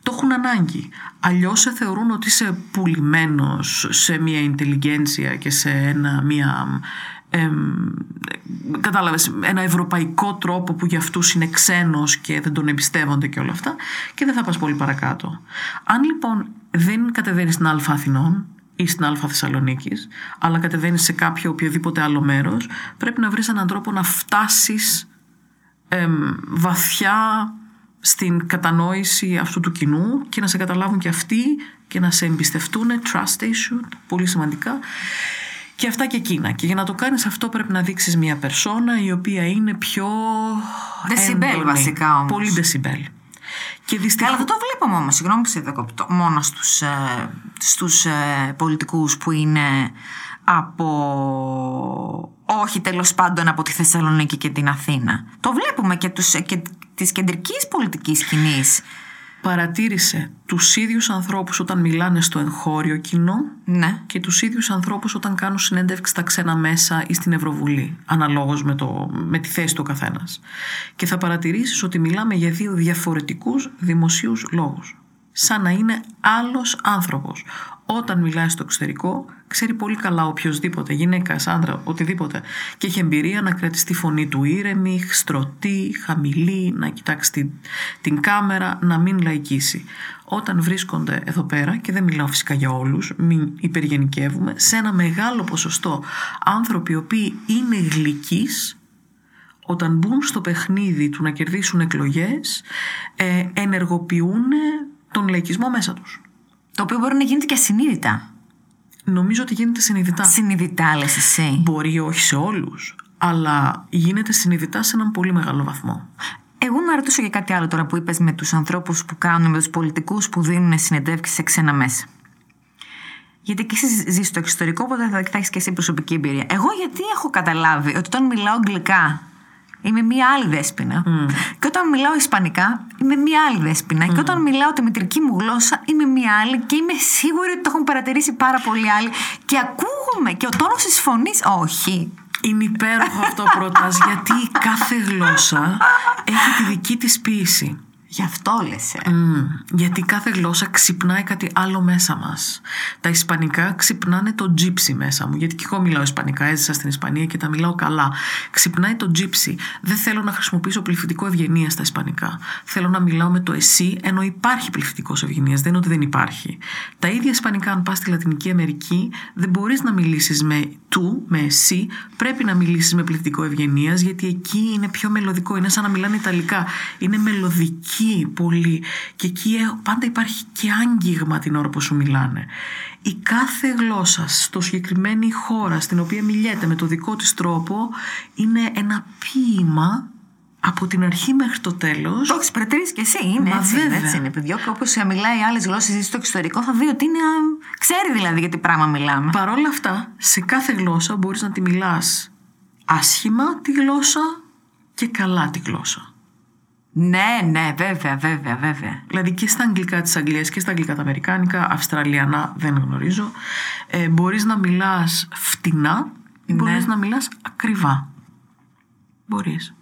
S3: Το έχουν ανάγκη. Αλλιώς σε θεωρούν ότι είσαι πουλημένος σε μια ιντελιγένσια και σε ένα, μια, εμ, κατάλαβες, ένα ευρωπαϊκό τρόπο που για αυτούς είναι ξένος και δεν τον εμπιστεύονται και όλα αυτά και δεν θα πας πολύ παρακάτω. Αν λοιπόν δεν κατεβαίνεις στην Α Αθηνών ή στην Α Θεσσαλονίκης αλλά κατεβαίνεις σε κάποιο οποιοδήποτε άλλο μέρος πρέπει να βρεις έναν τρόπο να φτάσεις εμ, βαθιά στην κατανόηση αυτού του κοινού και να σε καταλάβουν και αυτοί και να σε εμπιστευτούν, trust issue, πολύ σημαντικά. Και αυτά και εκείνα. Και για να το κάνεις αυτό πρέπει να δείξεις μια περσόνα η οποία είναι πιο
S2: Decibel
S3: έντονη.
S2: βασικά όμως.
S3: Πολύ decibel. Και δυστυχώς...
S2: Καλά, δεν το βλέπουμε όμω. Συγγνώμη που σε διακόπτω. Μόνο στους ε, στους, ε, πολιτικούς που είναι από. Όχι τέλος πάντων από τη Θεσσαλονίκη και την Αθήνα. Το βλέπουμε και, τους, και της κεντρικής πολιτικής σκηνής.
S3: Παρατήρησε τους ίδιους ανθρώπους όταν μιλάνε στο εγχώριο κοινό
S2: Ναι.
S3: και τους ίδιους ανθρώπους όταν κάνουν συνέντευξη στα ξένα μέσα ή στην Ευρωβουλή, αναλόγως με, το, με τη θέση του ο καθένας. Και θα παρατηρήσεις ότι μιλάμε για δύο διαφορετικούς δημοσίους λόγους. Σαν να είναι άλλος άνθρωπος. Όταν μιλάει στο εξωτερικό, ξέρει πολύ καλά οποιοδήποτε, γυναίκα, άντρα, οτιδήποτε, και έχει εμπειρία να κρατήσει τη φωνή του ήρεμη, στρωτή, χαμηλή, να κοιτάξει την, την κάμερα, να μην λαϊκίσει. Όταν βρίσκονται εδώ πέρα, και δεν μιλάω φυσικά για όλους, μην υπεργενικεύουμε, σε ένα μεγάλο ποσοστό άνθρωποι οι οποίοι είναι γλυκείς, όταν μπουν στο παιχνίδι του να κερδίσουν εκλογές, ε, ενεργοποιούν τον λαϊκισμό μέσα τους.
S2: Το οποίο μπορεί να γίνεται και ασυνείδητα.
S3: Νομίζω ότι γίνεται συνειδητά.
S2: Συνειδητά, λες εσύ.
S3: Μπορεί όχι σε όλους, αλλά γίνεται συνειδητά σε έναν πολύ μεγάλο βαθμό.
S2: Εγώ να ρωτήσω για κάτι άλλο τώρα που είπες με τους ανθρώπους που κάνουν, με τους πολιτικούς που δίνουν συνεντεύξεις σε ξένα μέσα. Γιατί και εσύ ζεις στο εξωτερικό, οπότε θα, θα έχεις και εσύ προσωπική εμπειρία. Εγώ γιατί έχω καταλάβει ότι όταν μιλάω αγγλικά είμαι μία άλλη δέσποινα. Και όταν μιλάω ισπανικά είμαι μία άλλη δέσποινα. Και όταν μιλάω τη μητρική μου γλώσσα είμαι μία άλλη. Και είμαι σίγουρη ότι το έχουν παρατηρήσει πάρα πολλοί άλλοι. Και ακούγομαι και ο τόνος της φωνής, όχι.
S3: Είναι υπέροχο αυτό πρότας, γιατί κάθε γλώσσα έχει τη δική της ποίηση.
S2: Γι' αυτό λες, ε.
S3: Μμ, γιατί κάθε γλώσσα ξυπνάει κάτι άλλο μέσα μας. Τα ισπανικά ξυπνάνε το τζίψι μέσα μου. Γιατί και εγώ μιλάω ισπανικά, έζησα στην Ισπανία και τα μιλάω καλά. Ξυπνάει το τζίψι. Δεν θέλω να χρησιμοποιήσω πληθυντικό ευγενία στα ισπανικά. Θέλω να μιλάω με το εσύ, ενώ υπάρχει πληθυντικό ευγενίας. Δεν είναι ότι δεν υπάρχει. Τα ίδια ισπανικά, αν πας στη Λατινική Αμερική, δεν μπορείς να μιλήσεις με του, με εσύ. Πρέπει να μιλήσεις με πληθυντικό ευγενίας, γιατί εκεί είναι πιο μελωδικό. Είναι σαν να μιλάνε Ιταλικά. Είναι μελωδική πολύ. Και εκεί ε, πάντα υπάρχει και άγγιγμα την ώρα που σου μιλάνε. Η κάθε γλώσσα στο συγκεκριμένη χώρα στην οποία μιλιέται με το δικό της τρόπο είναι ένα ποίημα από την αρχή μέχρι το τέλος
S2: Το έχεις πρετρήσει και εσύ. Είναι
S3: Μα
S2: έτσι, είναι,
S3: βέβαια.
S2: έτσι είναι. Παιδιό, και όπως μιλάει άλλες γλώσσες στο εξωτερικό, θα δει ότι είναι. α, Ξέρει δηλαδή για τι πράγμα μιλάμε.
S3: Παρ' όλα αυτά, σε κάθε γλώσσα μπορείς να τη μιλάς άσχημα τη γλώσσα και καλά τη γλώσσα.
S2: Ναι, ναι, βέβαια, βέβαια, βέβαια.
S3: Δηλαδή και στα αγγλικά της Αγγλίας και στα αγγλικά τα αμερικάνικα, αυστραλιανά δεν γνωρίζω, ε, μπορείς να μιλάς φτηνά ή
S2: Ναι.
S3: μπορείς να μιλάς ακριβά. Μπορείς.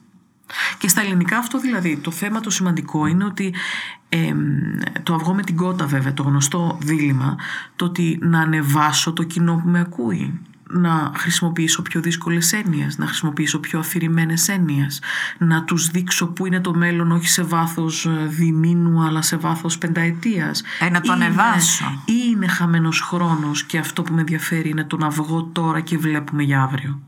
S3: Και στα ελληνικά αυτό δηλαδή, το θέμα το σημαντικό είναι ότι εμ, το αυγό με την κότα βέβαια, το γνωστό δίλημα, το ότι να ανεβάσω το κοινό που με ακούει, να χρησιμοποιήσω πιο δύσκολες έννοιες, να χρησιμοποιήσω πιο αφηρημένες έννοιες, να τους δείξω που είναι το μέλλον όχι σε βάθος ε, διμήνου αλλά σε βάθος πενταετίας.
S2: Ε, να το
S3: Είναι-
S2: ανεβάσω.
S3: Ή είναι χαμένος χρόνος και αυτό που με ενδιαφέρει είναι το να βγω τώρα και βλέπουμε για αύριο.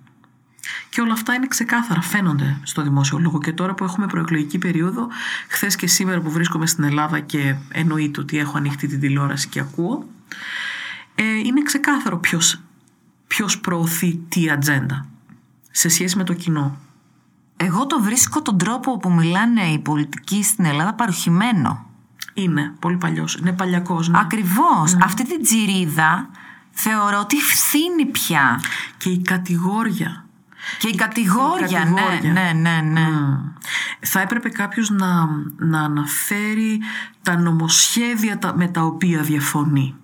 S3: Και όλα αυτά είναι ξεκάθαρα, φαίνονται στο δημόσιο λόγο. Και τώρα που έχουμε προεκλογική περίοδο, χθες και σήμερα που βρίσκομαι στην Ελλάδα και εννοείται ότι έχω ανοιχτή την τηλεόραση και ακούω, ε, είναι ξεκάθαρο ποιος, ποιος προωθεί τι ατζέντα σε σχέση με το κοινό.
S2: Εγώ το βρίσκω τον τρόπο που μιλάνε οι πολιτικοί στην Ελλάδα παροχημένο.
S3: Είναι πολύ παλιός. Είναι παλιακός. Ναι.
S2: Ακριβώς. Αυτή την τζιρίδα θεωρώ ότι φθήνει πια.
S3: Και η κατηγόρια.
S2: Και η κατηγόρια, ναι,
S3: κατηγόρια.
S2: ναι, ναι, ναι.
S3: Θα έπρεπε κάποιος να, να αναφέρει τα νομοσχέδια τα- με τα οποία διαφωνεί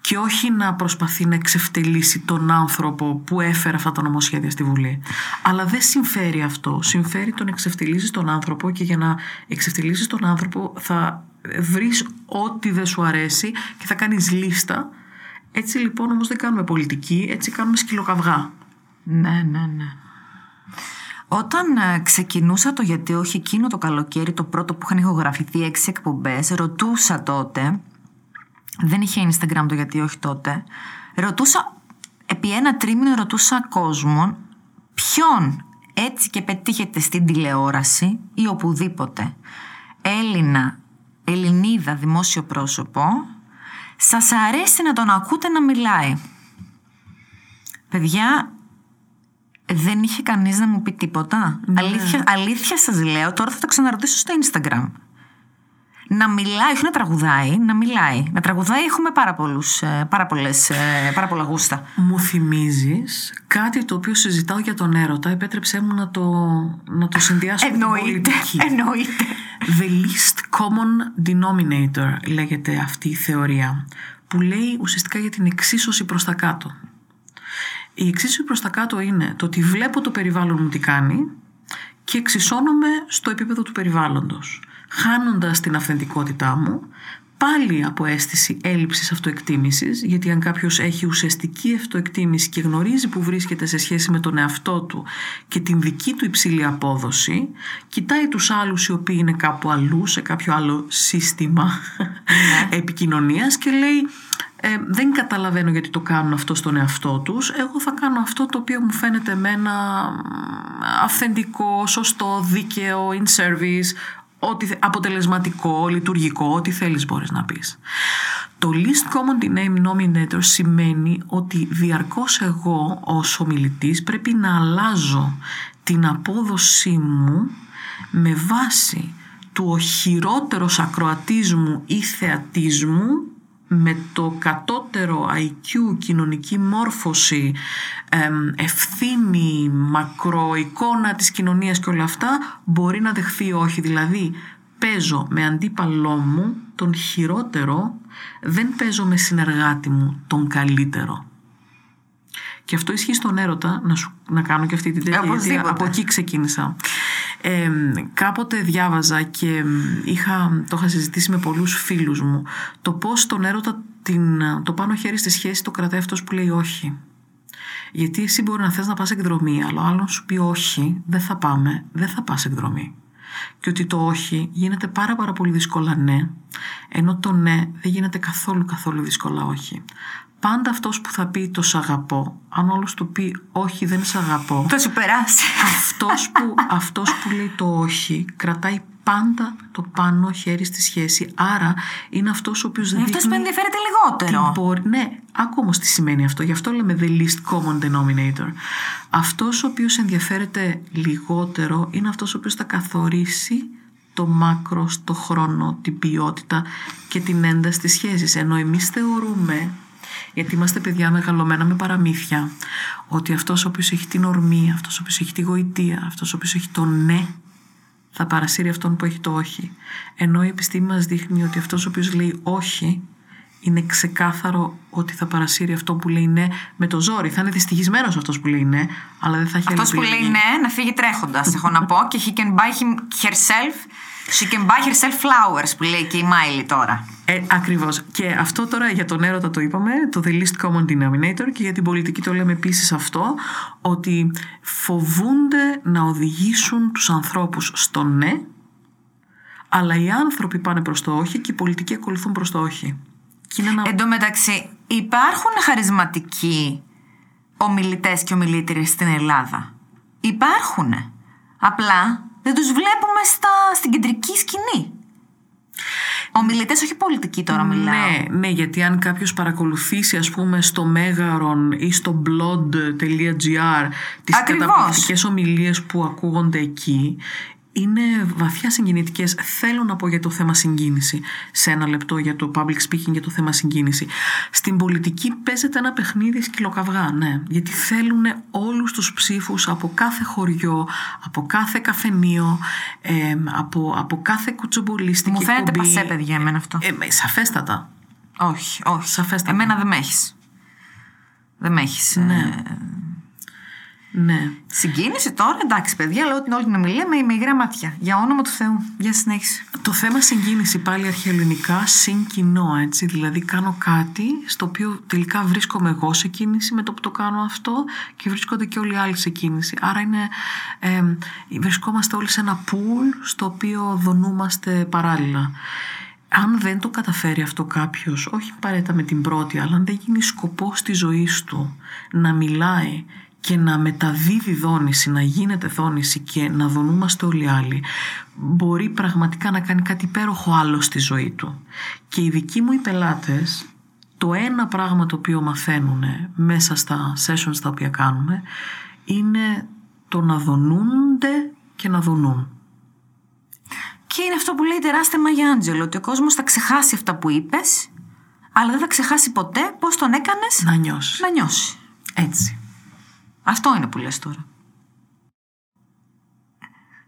S3: και όχι να προσπαθεί να εξευτελίσει τον άνθρωπο που έφερε αυτά τα νομοσχέδια στη Βουλή. Αλλά δεν συμφέρει αυτό. Συμφέρει το να εξευτελίσεις τον άνθρωπο και για να εξευτελίσεις τον άνθρωπο θα βρεις ό,τι δεν σου αρέσει και θα κάνεις λίστα. Έτσι λοιπόν όμως δεν κάνουμε πολιτική, έτσι κάνουμε σκυλοκαυγά.
S2: Ναι, ναι, ναι. Όταν ε, ξεκινούσα το γιατί όχι εκείνο το καλοκαίρι, το πρώτο που είχαν ηχογραφηθεί έξι εκπομπές, ρωτούσα τότε, δεν είχε Instagram το γιατί όχι τότε, ρωτούσα, επί ένα τρίμηνο ρωτούσα κόσμο ποιον έτσι και πετύχετε στην τηλεόραση ή οπουδήποτε Έλληνα, Ελληνίδα δημόσιο πρόσωπο, σας αρέσει να τον ακούτε να μιλάει. Παιδιά, δεν είχε κανείς να μου πει τίποτα. Αλήθεια, αλήθεια σας λέω, τώρα θα το ξαναρωτήσω στο Instagram. Να μιλάει, όχι να τραγουδάει, να μιλάει. Να τραγουδάει έχουμε πάρα, πολλούς, ε, πάρα, πολλές, ε, πάρα πολλά γούστα.
S3: Μου θυμίζεις κάτι το οποίο συζητάω για τον έρωτα. Επέτρεψέ μου να το, να το συνδυάσω με την
S2: Εννοείται,
S3: πολιτική.
S2: εννοείται.
S3: The least common denominator λέγεται αυτή η θεωρία που λέει ουσιαστικά για την εξίσωση προς τα κάτω. Η εξίσωση προς τα κάτω είναι το ότι βλέπω το περιβάλλον μου τι κάνει και εξισώνομαι στο επίπεδο του περιβάλλοντος. Χάνοντας την αυθεντικότητά μου, πάλι από αίσθηση έλλειψης αυτοεκτίμησης, γιατί αν κάποιος έχει ουσιαστική αυτοεκτίμηση και γνωρίζει που βρίσκεται σε σχέση με τον εαυτό του και την δική του υψηλή απόδοση, κοιτάει τους άλλους οι οποίοι είναι κάπου αλλού, σε κάποιο άλλο σύστημα επικοινωνίας και λέει ε, δεν καταλαβαίνω γιατί το κάνουν αυτό στον εαυτό τους. Εγώ θα κάνω αυτό το οποίο μου φαίνεται εμένα μ, αυθεντικό, σωστό, δίκαιο, in service, ό,τι, θε- αποτελεσματικό, λειτουργικό, ό,τι θέλεις μπορείς να πεις. Το least common denominator σημαίνει ότι διαρκώς εγώ ως ομιλητής πρέπει να αλλάζω την απόδοσή μου με βάση του ο χειρότερος ακροατής μου ή θεατής μου με το κατώτερο IQ, κοινωνική μόρφωση, εμ, ευθύνη, μακροεικόνα της κοινωνίας και όλα αυτά μπορεί να δεχθεί όχι. Δηλαδή παίζω με αντίπαλό μου τον χειρότερο, δεν παίζω με συνεργάτη μου τον καλύτερο. Και αυτό ισχύει στον έρωτα, να, σου, να κάνω και αυτή την τέτοια, γιατί
S2: Οπωσδήποτε.
S3: από εκεί ξεκίνησα. Ε, κάποτε διάβαζα και είχα, το είχα συζητήσει με πολλούς φίλους μου το πώς τον έρωτα την, το πάνω χέρι στη σχέση το κρατάει αυτός που λέει όχι. Γιατί εσύ μπορεί να θες να πας εκδρομή, αλλά ο άλλος σου πει όχι, δεν θα πάμε, δεν θα πας εκδρομή. Και ότι το όχι γίνεται πάρα πάρα πολύ δύσκολα ναι, ενώ το ναι δεν γίνεται καθόλου καθόλου δύσκολα όχι. Πάντα αυτός που θα πει τος σ' αγαπώ, αν όλος του πει όχι δεν σ' αγαπώ,
S2: Θα σου περάσει.
S3: αυτός που, αυτός που λέει το όχι κρατάει πάντα το πάνω χέρι στη σχέση. Άρα είναι αυτός ο οποίος
S2: Είναι
S3: δείχνει...
S2: αυτός που ενδιαφέρεται
S3: τι
S2: λιγότερο.
S3: μπορεί- ναι, άκου όμως τι σημαίνει αυτό. Γι' αυτό λέμε the least common denominator. Αυτός ο οποίος ενδιαφέρεται λιγότερο είναι αυτός ο οποίος θα καθορίσει το μάκρο, το χρόνο, την ποιότητα και την ένταση της σχέσης. Ενώ εμείς θεωρούμε, γιατί είμαστε παιδιά μεγαλωμένα με παραμύθια, ότι αυτός ο οποίος έχει την ορμή, αυτός ο οποίος έχει τη γοητεία, αυτός ο οποίος έχει το ναι, θα παρασύρει αυτόν που έχει το όχι. Ενώ η επιστήμη μας δείχνει ότι αυτός ο οποίος λέει όχι είναι ξεκάθαρο ότι θα παρασύρει αυτό που λέει ναι με το ζόρι. Θα είναι δυστυχισμένος αυτός που λέει ναι, αλλά δεν θα έχει
S2: Αυτός
S3: άλλη
S2: που
S3: επιλογή.
S2: λέει ναι, να φύγει τρέχοντας, έχω να πω. Και he can buy him herself. She can buy herself flowers, που λέει και η Μάιλι τώρα.
S3: Ε, ακριβώς. Και αυτό τώρα για τον έρωτα το είπαμε, το the least common denominator και για την πολιτική το λέμε επίσης αυτό, ότι φοβούνται να οδηγήσουν τους ανθρώπους στο ναι, αλλά οι άνθρωποι πάνε προς το όχι και οι πολιτικοί ακολουθούν προς το όχι. Και είναι ένα...
S2: Εν τω μεταξύ, υπάρχουν χαρισματικοί ομιλητές και ομιλήτριες στην Ελλάδα. Υπάρχουν. Απλά δεν τους βλέπουμε στα, στην κεντρική σκηνή. Ομιλητές, όχι πολιτικοί τώρα μιλάω.
S3: Ναι, ναι, γιατί αν κάποιος παρακολουθήσει ας πούμε στο Μέγαρον ή στο blog.gr τις
S2: Ακριβώς.
S3: καταπληκτικές ομιλίες που ακούγονται εκεί είναι βαθιά συγκινητικές. Θέλω να πω για το θέμα συγκίνηση σε ένα λεπτό για το public speaking για το θέμα συγκίνηση. Στην πολιτική παίζεται ένα παιχνίδι σκυλοκαυγά, ναι. Γιατί θέλουν όλους τους ψήφους από κάθε χωριό, από κάθε καφενείο, ε, από, από κάθε κουτσομπολίστικη
S2: Μου φαίνεται
S3: εκπομπή.
S2: πασέ, παιδιά, εμένα αυτό.
S3: Ε, ε, σαφέστατα.
S2: όχι, όχι.
S3: Σαφέστατα.
S2: Εμένα δεν με έχεις. Δεν με έχεις.
S3: Ναι. Ναι.
S2: Συγκίνηση τώρα, εντάξει, παιδιά, λέω την όλη την ομιλία με, με υγρά μάτια. Για όνομα του Θεού. Για συνέχιση.
S3: Το θέμα συγκίνηση πάλι αρχαιοελληνικά συν κοινό, έτσι. Δηλαδή κάνω κάτι στο οποίο τελικά βρίσκομαι εγώ σε κίνηση με το που το κάνω αυτό και βρίσκονται και όλοι οι άλλοι σε κίνηση. Άρα είναι, ε, βρισκόμαστε όλοι σε ένα πουλ στο οποίο δονούμαστε παράλληλα. Αν δεν το καταφέρει αυτό κάποιος, όχι παρέτα με την πρώτη, αλλά αν δεν γίνει σκοπός της ζωής του να μιλάει και να μεταδίδει δόνηση, να γίνεται δόνηση και να δονούμαστε όλοι οι άλλοι, μπορεί πραγματικά να κάνει κάτι υπέροχο άλλο στη ζωή του. Και οι δικοί μου οι πελάτες, το ένα πράγμα το οποίο μαθαίνουν μέσα στα sessions τα οποία κάνουμε, είναι το να δονούνται και να δονούν.
S2: Και είναι αυτό που λέει η τεράστια Μαγιά Άντζελο, ότι ο κόσμος θα ξεχάσει αυτά που είπες, αλλά δεν θα ξεχάσει ποτέ πώς τον έκανες
S3: Να νιώσεις.
S2: να νιώσει.
S3: Έτσι.
S2: Αυτό είναι που λες τώρα.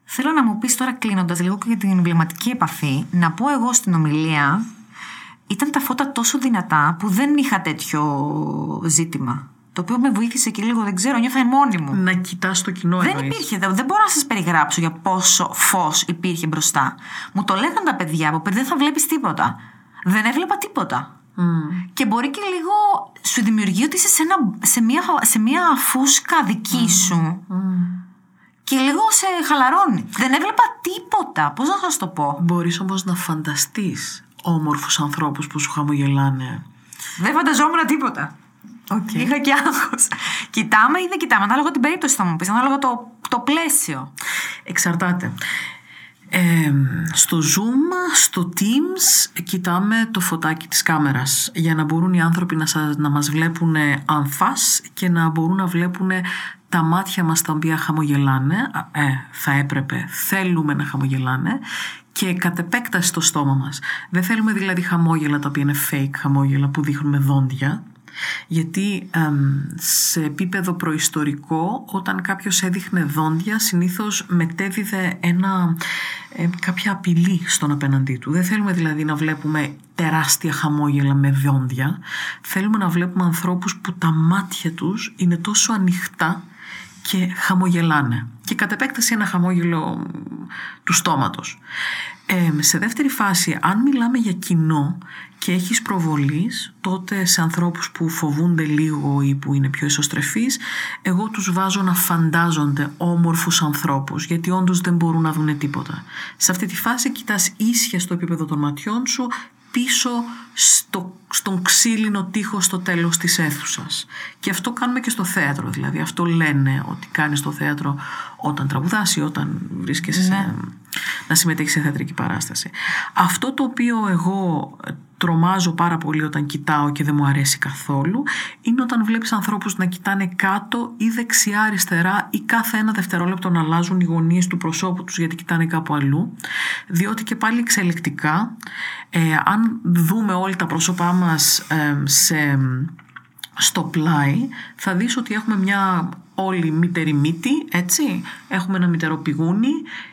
S2: Θέλω να μου πεις τώρα κλείνοντας λίγο και για την εμβληματική επαφή, να πω εγώ στην ομιλία, ήταν τα φώτα τόσο δυνατά που δεν είχα τέτοιο ζήτημα. Το οποίο με βοήθησε και λίγο, δεν ξέρω, νιώθα μόνη μου.
S3: Να κοιτάς το κοινό
S2: Δεν
S3: εννοείς.
S2: υπήρχε, δεν, δεν μπορώ να σας περιγράψω για πόσο φως υπήρχε μπροστά. Μου το λέγαν τα παιδιά από πριν, δεν θα βλέπεις τίποτα. Δεν έβλεπα τίποτα. Και μπορεί και λίγο σου δημιουργεί ότι είσαι σε, ένα, σε, μια, σε μια φούσκα δική σου. Και λίγο σε χαλαρώνει. Δεν έβλεπα τίποτα. Πώς να σας το πω;
S3: Μπορείς όμως να φανταστείς όμορφους ανθρώπους που σου χαμογελάνε.
S2: Δεν φανταζόμουν τίποτα. Είχα και άγχος. Κοιτάμε ή δεν κοιτάμε, ανάλογα την περίπτωση θα μου πεις, ανάλογα το, το πλαίσιο.
S3: Εξαρτάται. Ε, στο Zoom, στο Teams κοιτάμε το φωτάκι της κάμερας για να μπορούν οι άνθρωποι να, σας, να μας βλέπουν ανθάς και να μπορούν να βλέπουν τα μάτια μας τα οποία χαμογελάνε. Ε, θα έπρεπε, θέλουμε να χαμογελάνε και κατ' επέκταση το στόμα μας. Δεν θέλουμε δηλαδή χαμόγελα τα οποία είναι fake χαμόγελα που δείχνουμε δόντια γιατί εμ, σε επίπεδο προϊστορικό όταν κάποιος έδειχνε δόντια συνήθως μετέδιδε ένα, ε, κάποια απειλή στον απέναντί του. Δεν θέλουμε δηλαδή να βλέπουμε τεράστια χαμόγελα με δόντια. Θέλουμε να βλέπουμε ανθρώπους που τα μάτια τους είναι τόσο ανοιχτά και χαμογελάνε. Και κατ' επέκταση ένα χαμόγελο του στόματος. Ε, σε δεύτερη φάση, αν μιλάμε για κοινό και έχεις προβολής, τότε σε ανθρώπους που φοβούνται λίγο ή που είναι πιο εσωστρεφείς, εγώ τους βάζω να φαντάζονται όμορφους ανθρώπους, γιατί όντως δεν μπορούν να δουν τίποτα. Σε αυτή τη φάση κοιτάς ίσια στο επίπεδο των ματιών σου, πίσω στο, στον ξύλινο τοίχο στο τέλος της αίθουσας. Και αυτό κάνουμε και στο θέατρο, δηλαδή αυτό λένε ότι κάνεις στο θέατρο όταν τραγουδάς ή όταν βρίσκεσαι σε, να συμμετέχεις σε θεατρική παράσταση. Αυτό το οποίο εγώ τρομάζω πάρα πολύ όταν κοιτάω και δεν μου αρέσει καθόλου είναι όταν βλέπεις ανθρώπους να κοιτάνε κάτω ή δεξιά αριστερά ή κάθε ένα δευτερόλεπτο να αλλάζουν οι γωνίες του προσώπου τους γιατί κοιτάνε κάπου αλλού διότι και πάλι εξελικτικά ε, αν δούμε όλοι τα πρόσωπά μας ε, σε, στο πλάι θα δεις ότι έχουμε μια όλη μητερή μύτη, έτσι. Έχουμε ένα μητερό πηγούνι.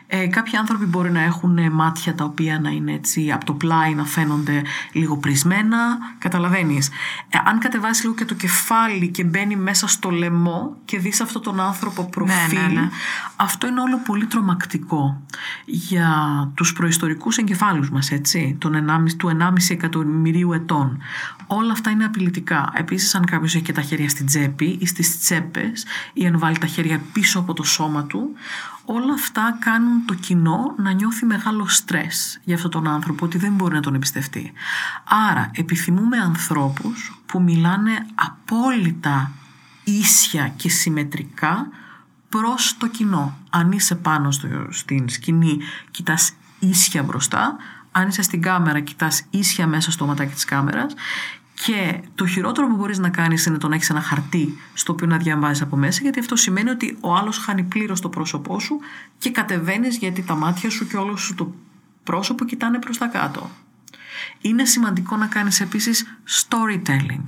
S3: Ε, κάποιοι άνθρωποι μπορεί να έχουν μάτια τα οποία να είναι έτσι από το πλάι να φαίνονται λίγο πρισμένα. Καταλαβαίνεις. Ε, αν κατεβάσεις λίγο και το κεφάλι και μπαίνει μέσα στο λαιμό και δεις αυτόν τον άνθρωπο προφίλ,
S2: ναι, ναι.
S3: αυτό είναι όλο πολύ τρομακτικό για τους προϊστορικούς εγκεφάλους μας, έτσι, τον 1,5, του 1,5 εκατομμυρίου ετών. Όλα αυτά είναι απειλητικά. Επίσης, αν κάποιος έχει και τα χέρια στην τσέπη ή στις τσέπες ή αν βάλει τα χέρια πίσω από το σώμα του, όλα αυτά κάνουν το κοινό να νιώθει μεγάλο στρες για αυτόν τον άνθρωπο, ότι δεν μπορεί να τον εμπιστευτεί. Άρα, επιθυμούμε ανθρώπους που μιλάνε απόλυτα ίσια και συμμετρικά προς το κοινό. Αν είσαι πάνω στο, στην σκηνή, κοιτάς ίσια μπροστά, αν είσαι στην κάμερα, κοιτάς ίσια μέσα στο ματάκι της κάμερας Και το χειρότερο που μπορείς να κάνεις είναι το να έχεις ένα χαρτί στο οποίο να διαβάζεις από μέσα γιατί αυτό σημαίνει ότι ο άλλος χάνει πλήρως το πρόσωπό σου και κατεβαίνεις γιατί τα μάτια σου και όλο σου το πρόσωπο κοιτάνε προς τα κάτω. Είναι σημαντικό να κάνεις επίσης storytelling.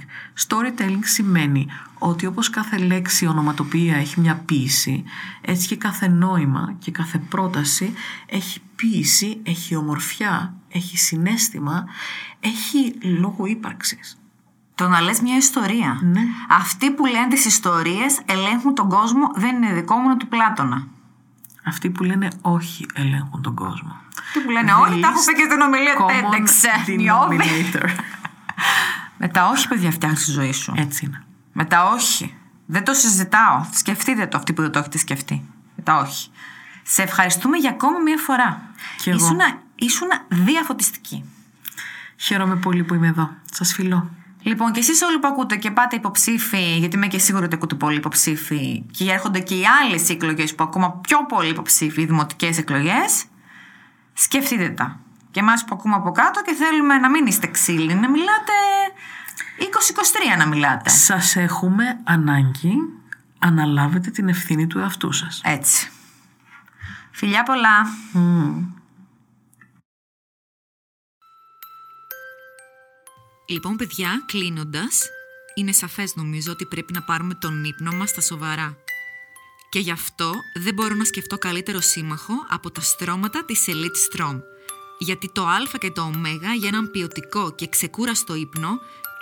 S3: Storytelling σημαίνει ότι όπως κάθε λέξη ονοματοποιία έχει μια ποίηση, έτσι και κάθε νόημα και κάθε πρόταση έχει ποίηση, έχει ομορφιά, έχει συνέστημα, έχει λόγο ύπαρξης.
S2: Το να λες μια ιστορία.
S3: Ναι.
S2: Αυτοί που λένε τις ιστορίες ελέγχουν τον κόσμο, δεν είναι δικό μου του Πλάτωνα.
S3: Αυτοί που λένε όχι ελέγχουν τον κόσμο.
S2: Αυτοί που λένε όχι, τα έχω πει και στην ομιλία
S3: Common
S2: TEDx. Νιώθει.
S3: denominator.
S2: Με τα όχι, παιδιά, φτιάχνει τη ζωή σου.
S3: Έτσι είναι.
S2: Με τα όχι. Δεν το συζητάω. Σκεφτείτε το αυτοί που δεν το έχετε σκεφτεί. Με τα όχι. Σε ευχαριστούμε για ακόμα μία φορά.
S3: Κι εγώ.
S2: Ήσουνα, ήσουνα διαφωτιστική.
S3: Χαίρομαι πολύ που είμαι εδώ. Σας φιλώ.
S2: Λοιπόν, και εσείς όλοι που ακούτε και πάτε υποψήφοι, γιατί είμαι και σίγουρη ότι ακούτε πολύ υποψήφοι, και έρχονται και οι άλλες εκλογές που ακόμα πιο πολύ υποψήφοι, οι δημοτικές εκλογές, σκεφτείτε τα. Και εμάς που ακούμε από κάτω και θέλουμε να μην είστε ξύλινοι, να μιλάτε 20-23 να μιλάτε.
S3: Σας έχουμε ανάγκη αναλάβετε την ευθύνη του εαυτού σας.
S2: Έτσι. Φιλιά πολλά.
S1: Λοιπόν, παιδιά, κλείνοντας, είναι σαφές νομίζω ότι πρέπει να πάρουμε τον ύπνο μας στα σοβαρά. Και γι' αυτό δεν μπορώ να σκεφτώ καλύτερο σύμμαχο από τα στρώματα της Elite Strom. Γιατί το Α και το Ω για έναν ποιοτικό και ξεκούραστο ύπνο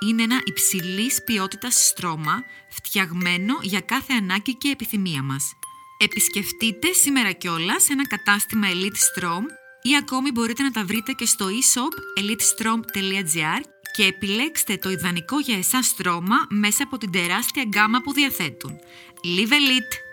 S1: είναι ένα υψηλής ποιότητας στρώμα φτιαγμένο για κάθε ανάγκη και επιθυμία μας. Επισκεφτείτε σήμερα κιόλας ένα κατάστημα Elite Strom ή ακόμη μπορείτε να τα βρείτε και στο e-shop elitestrom.gr και επιλέξτε το ιδανικό για εσάς στρώμα μέσα από την τεράστια γκάμα που διαθέτουν. Live Elite!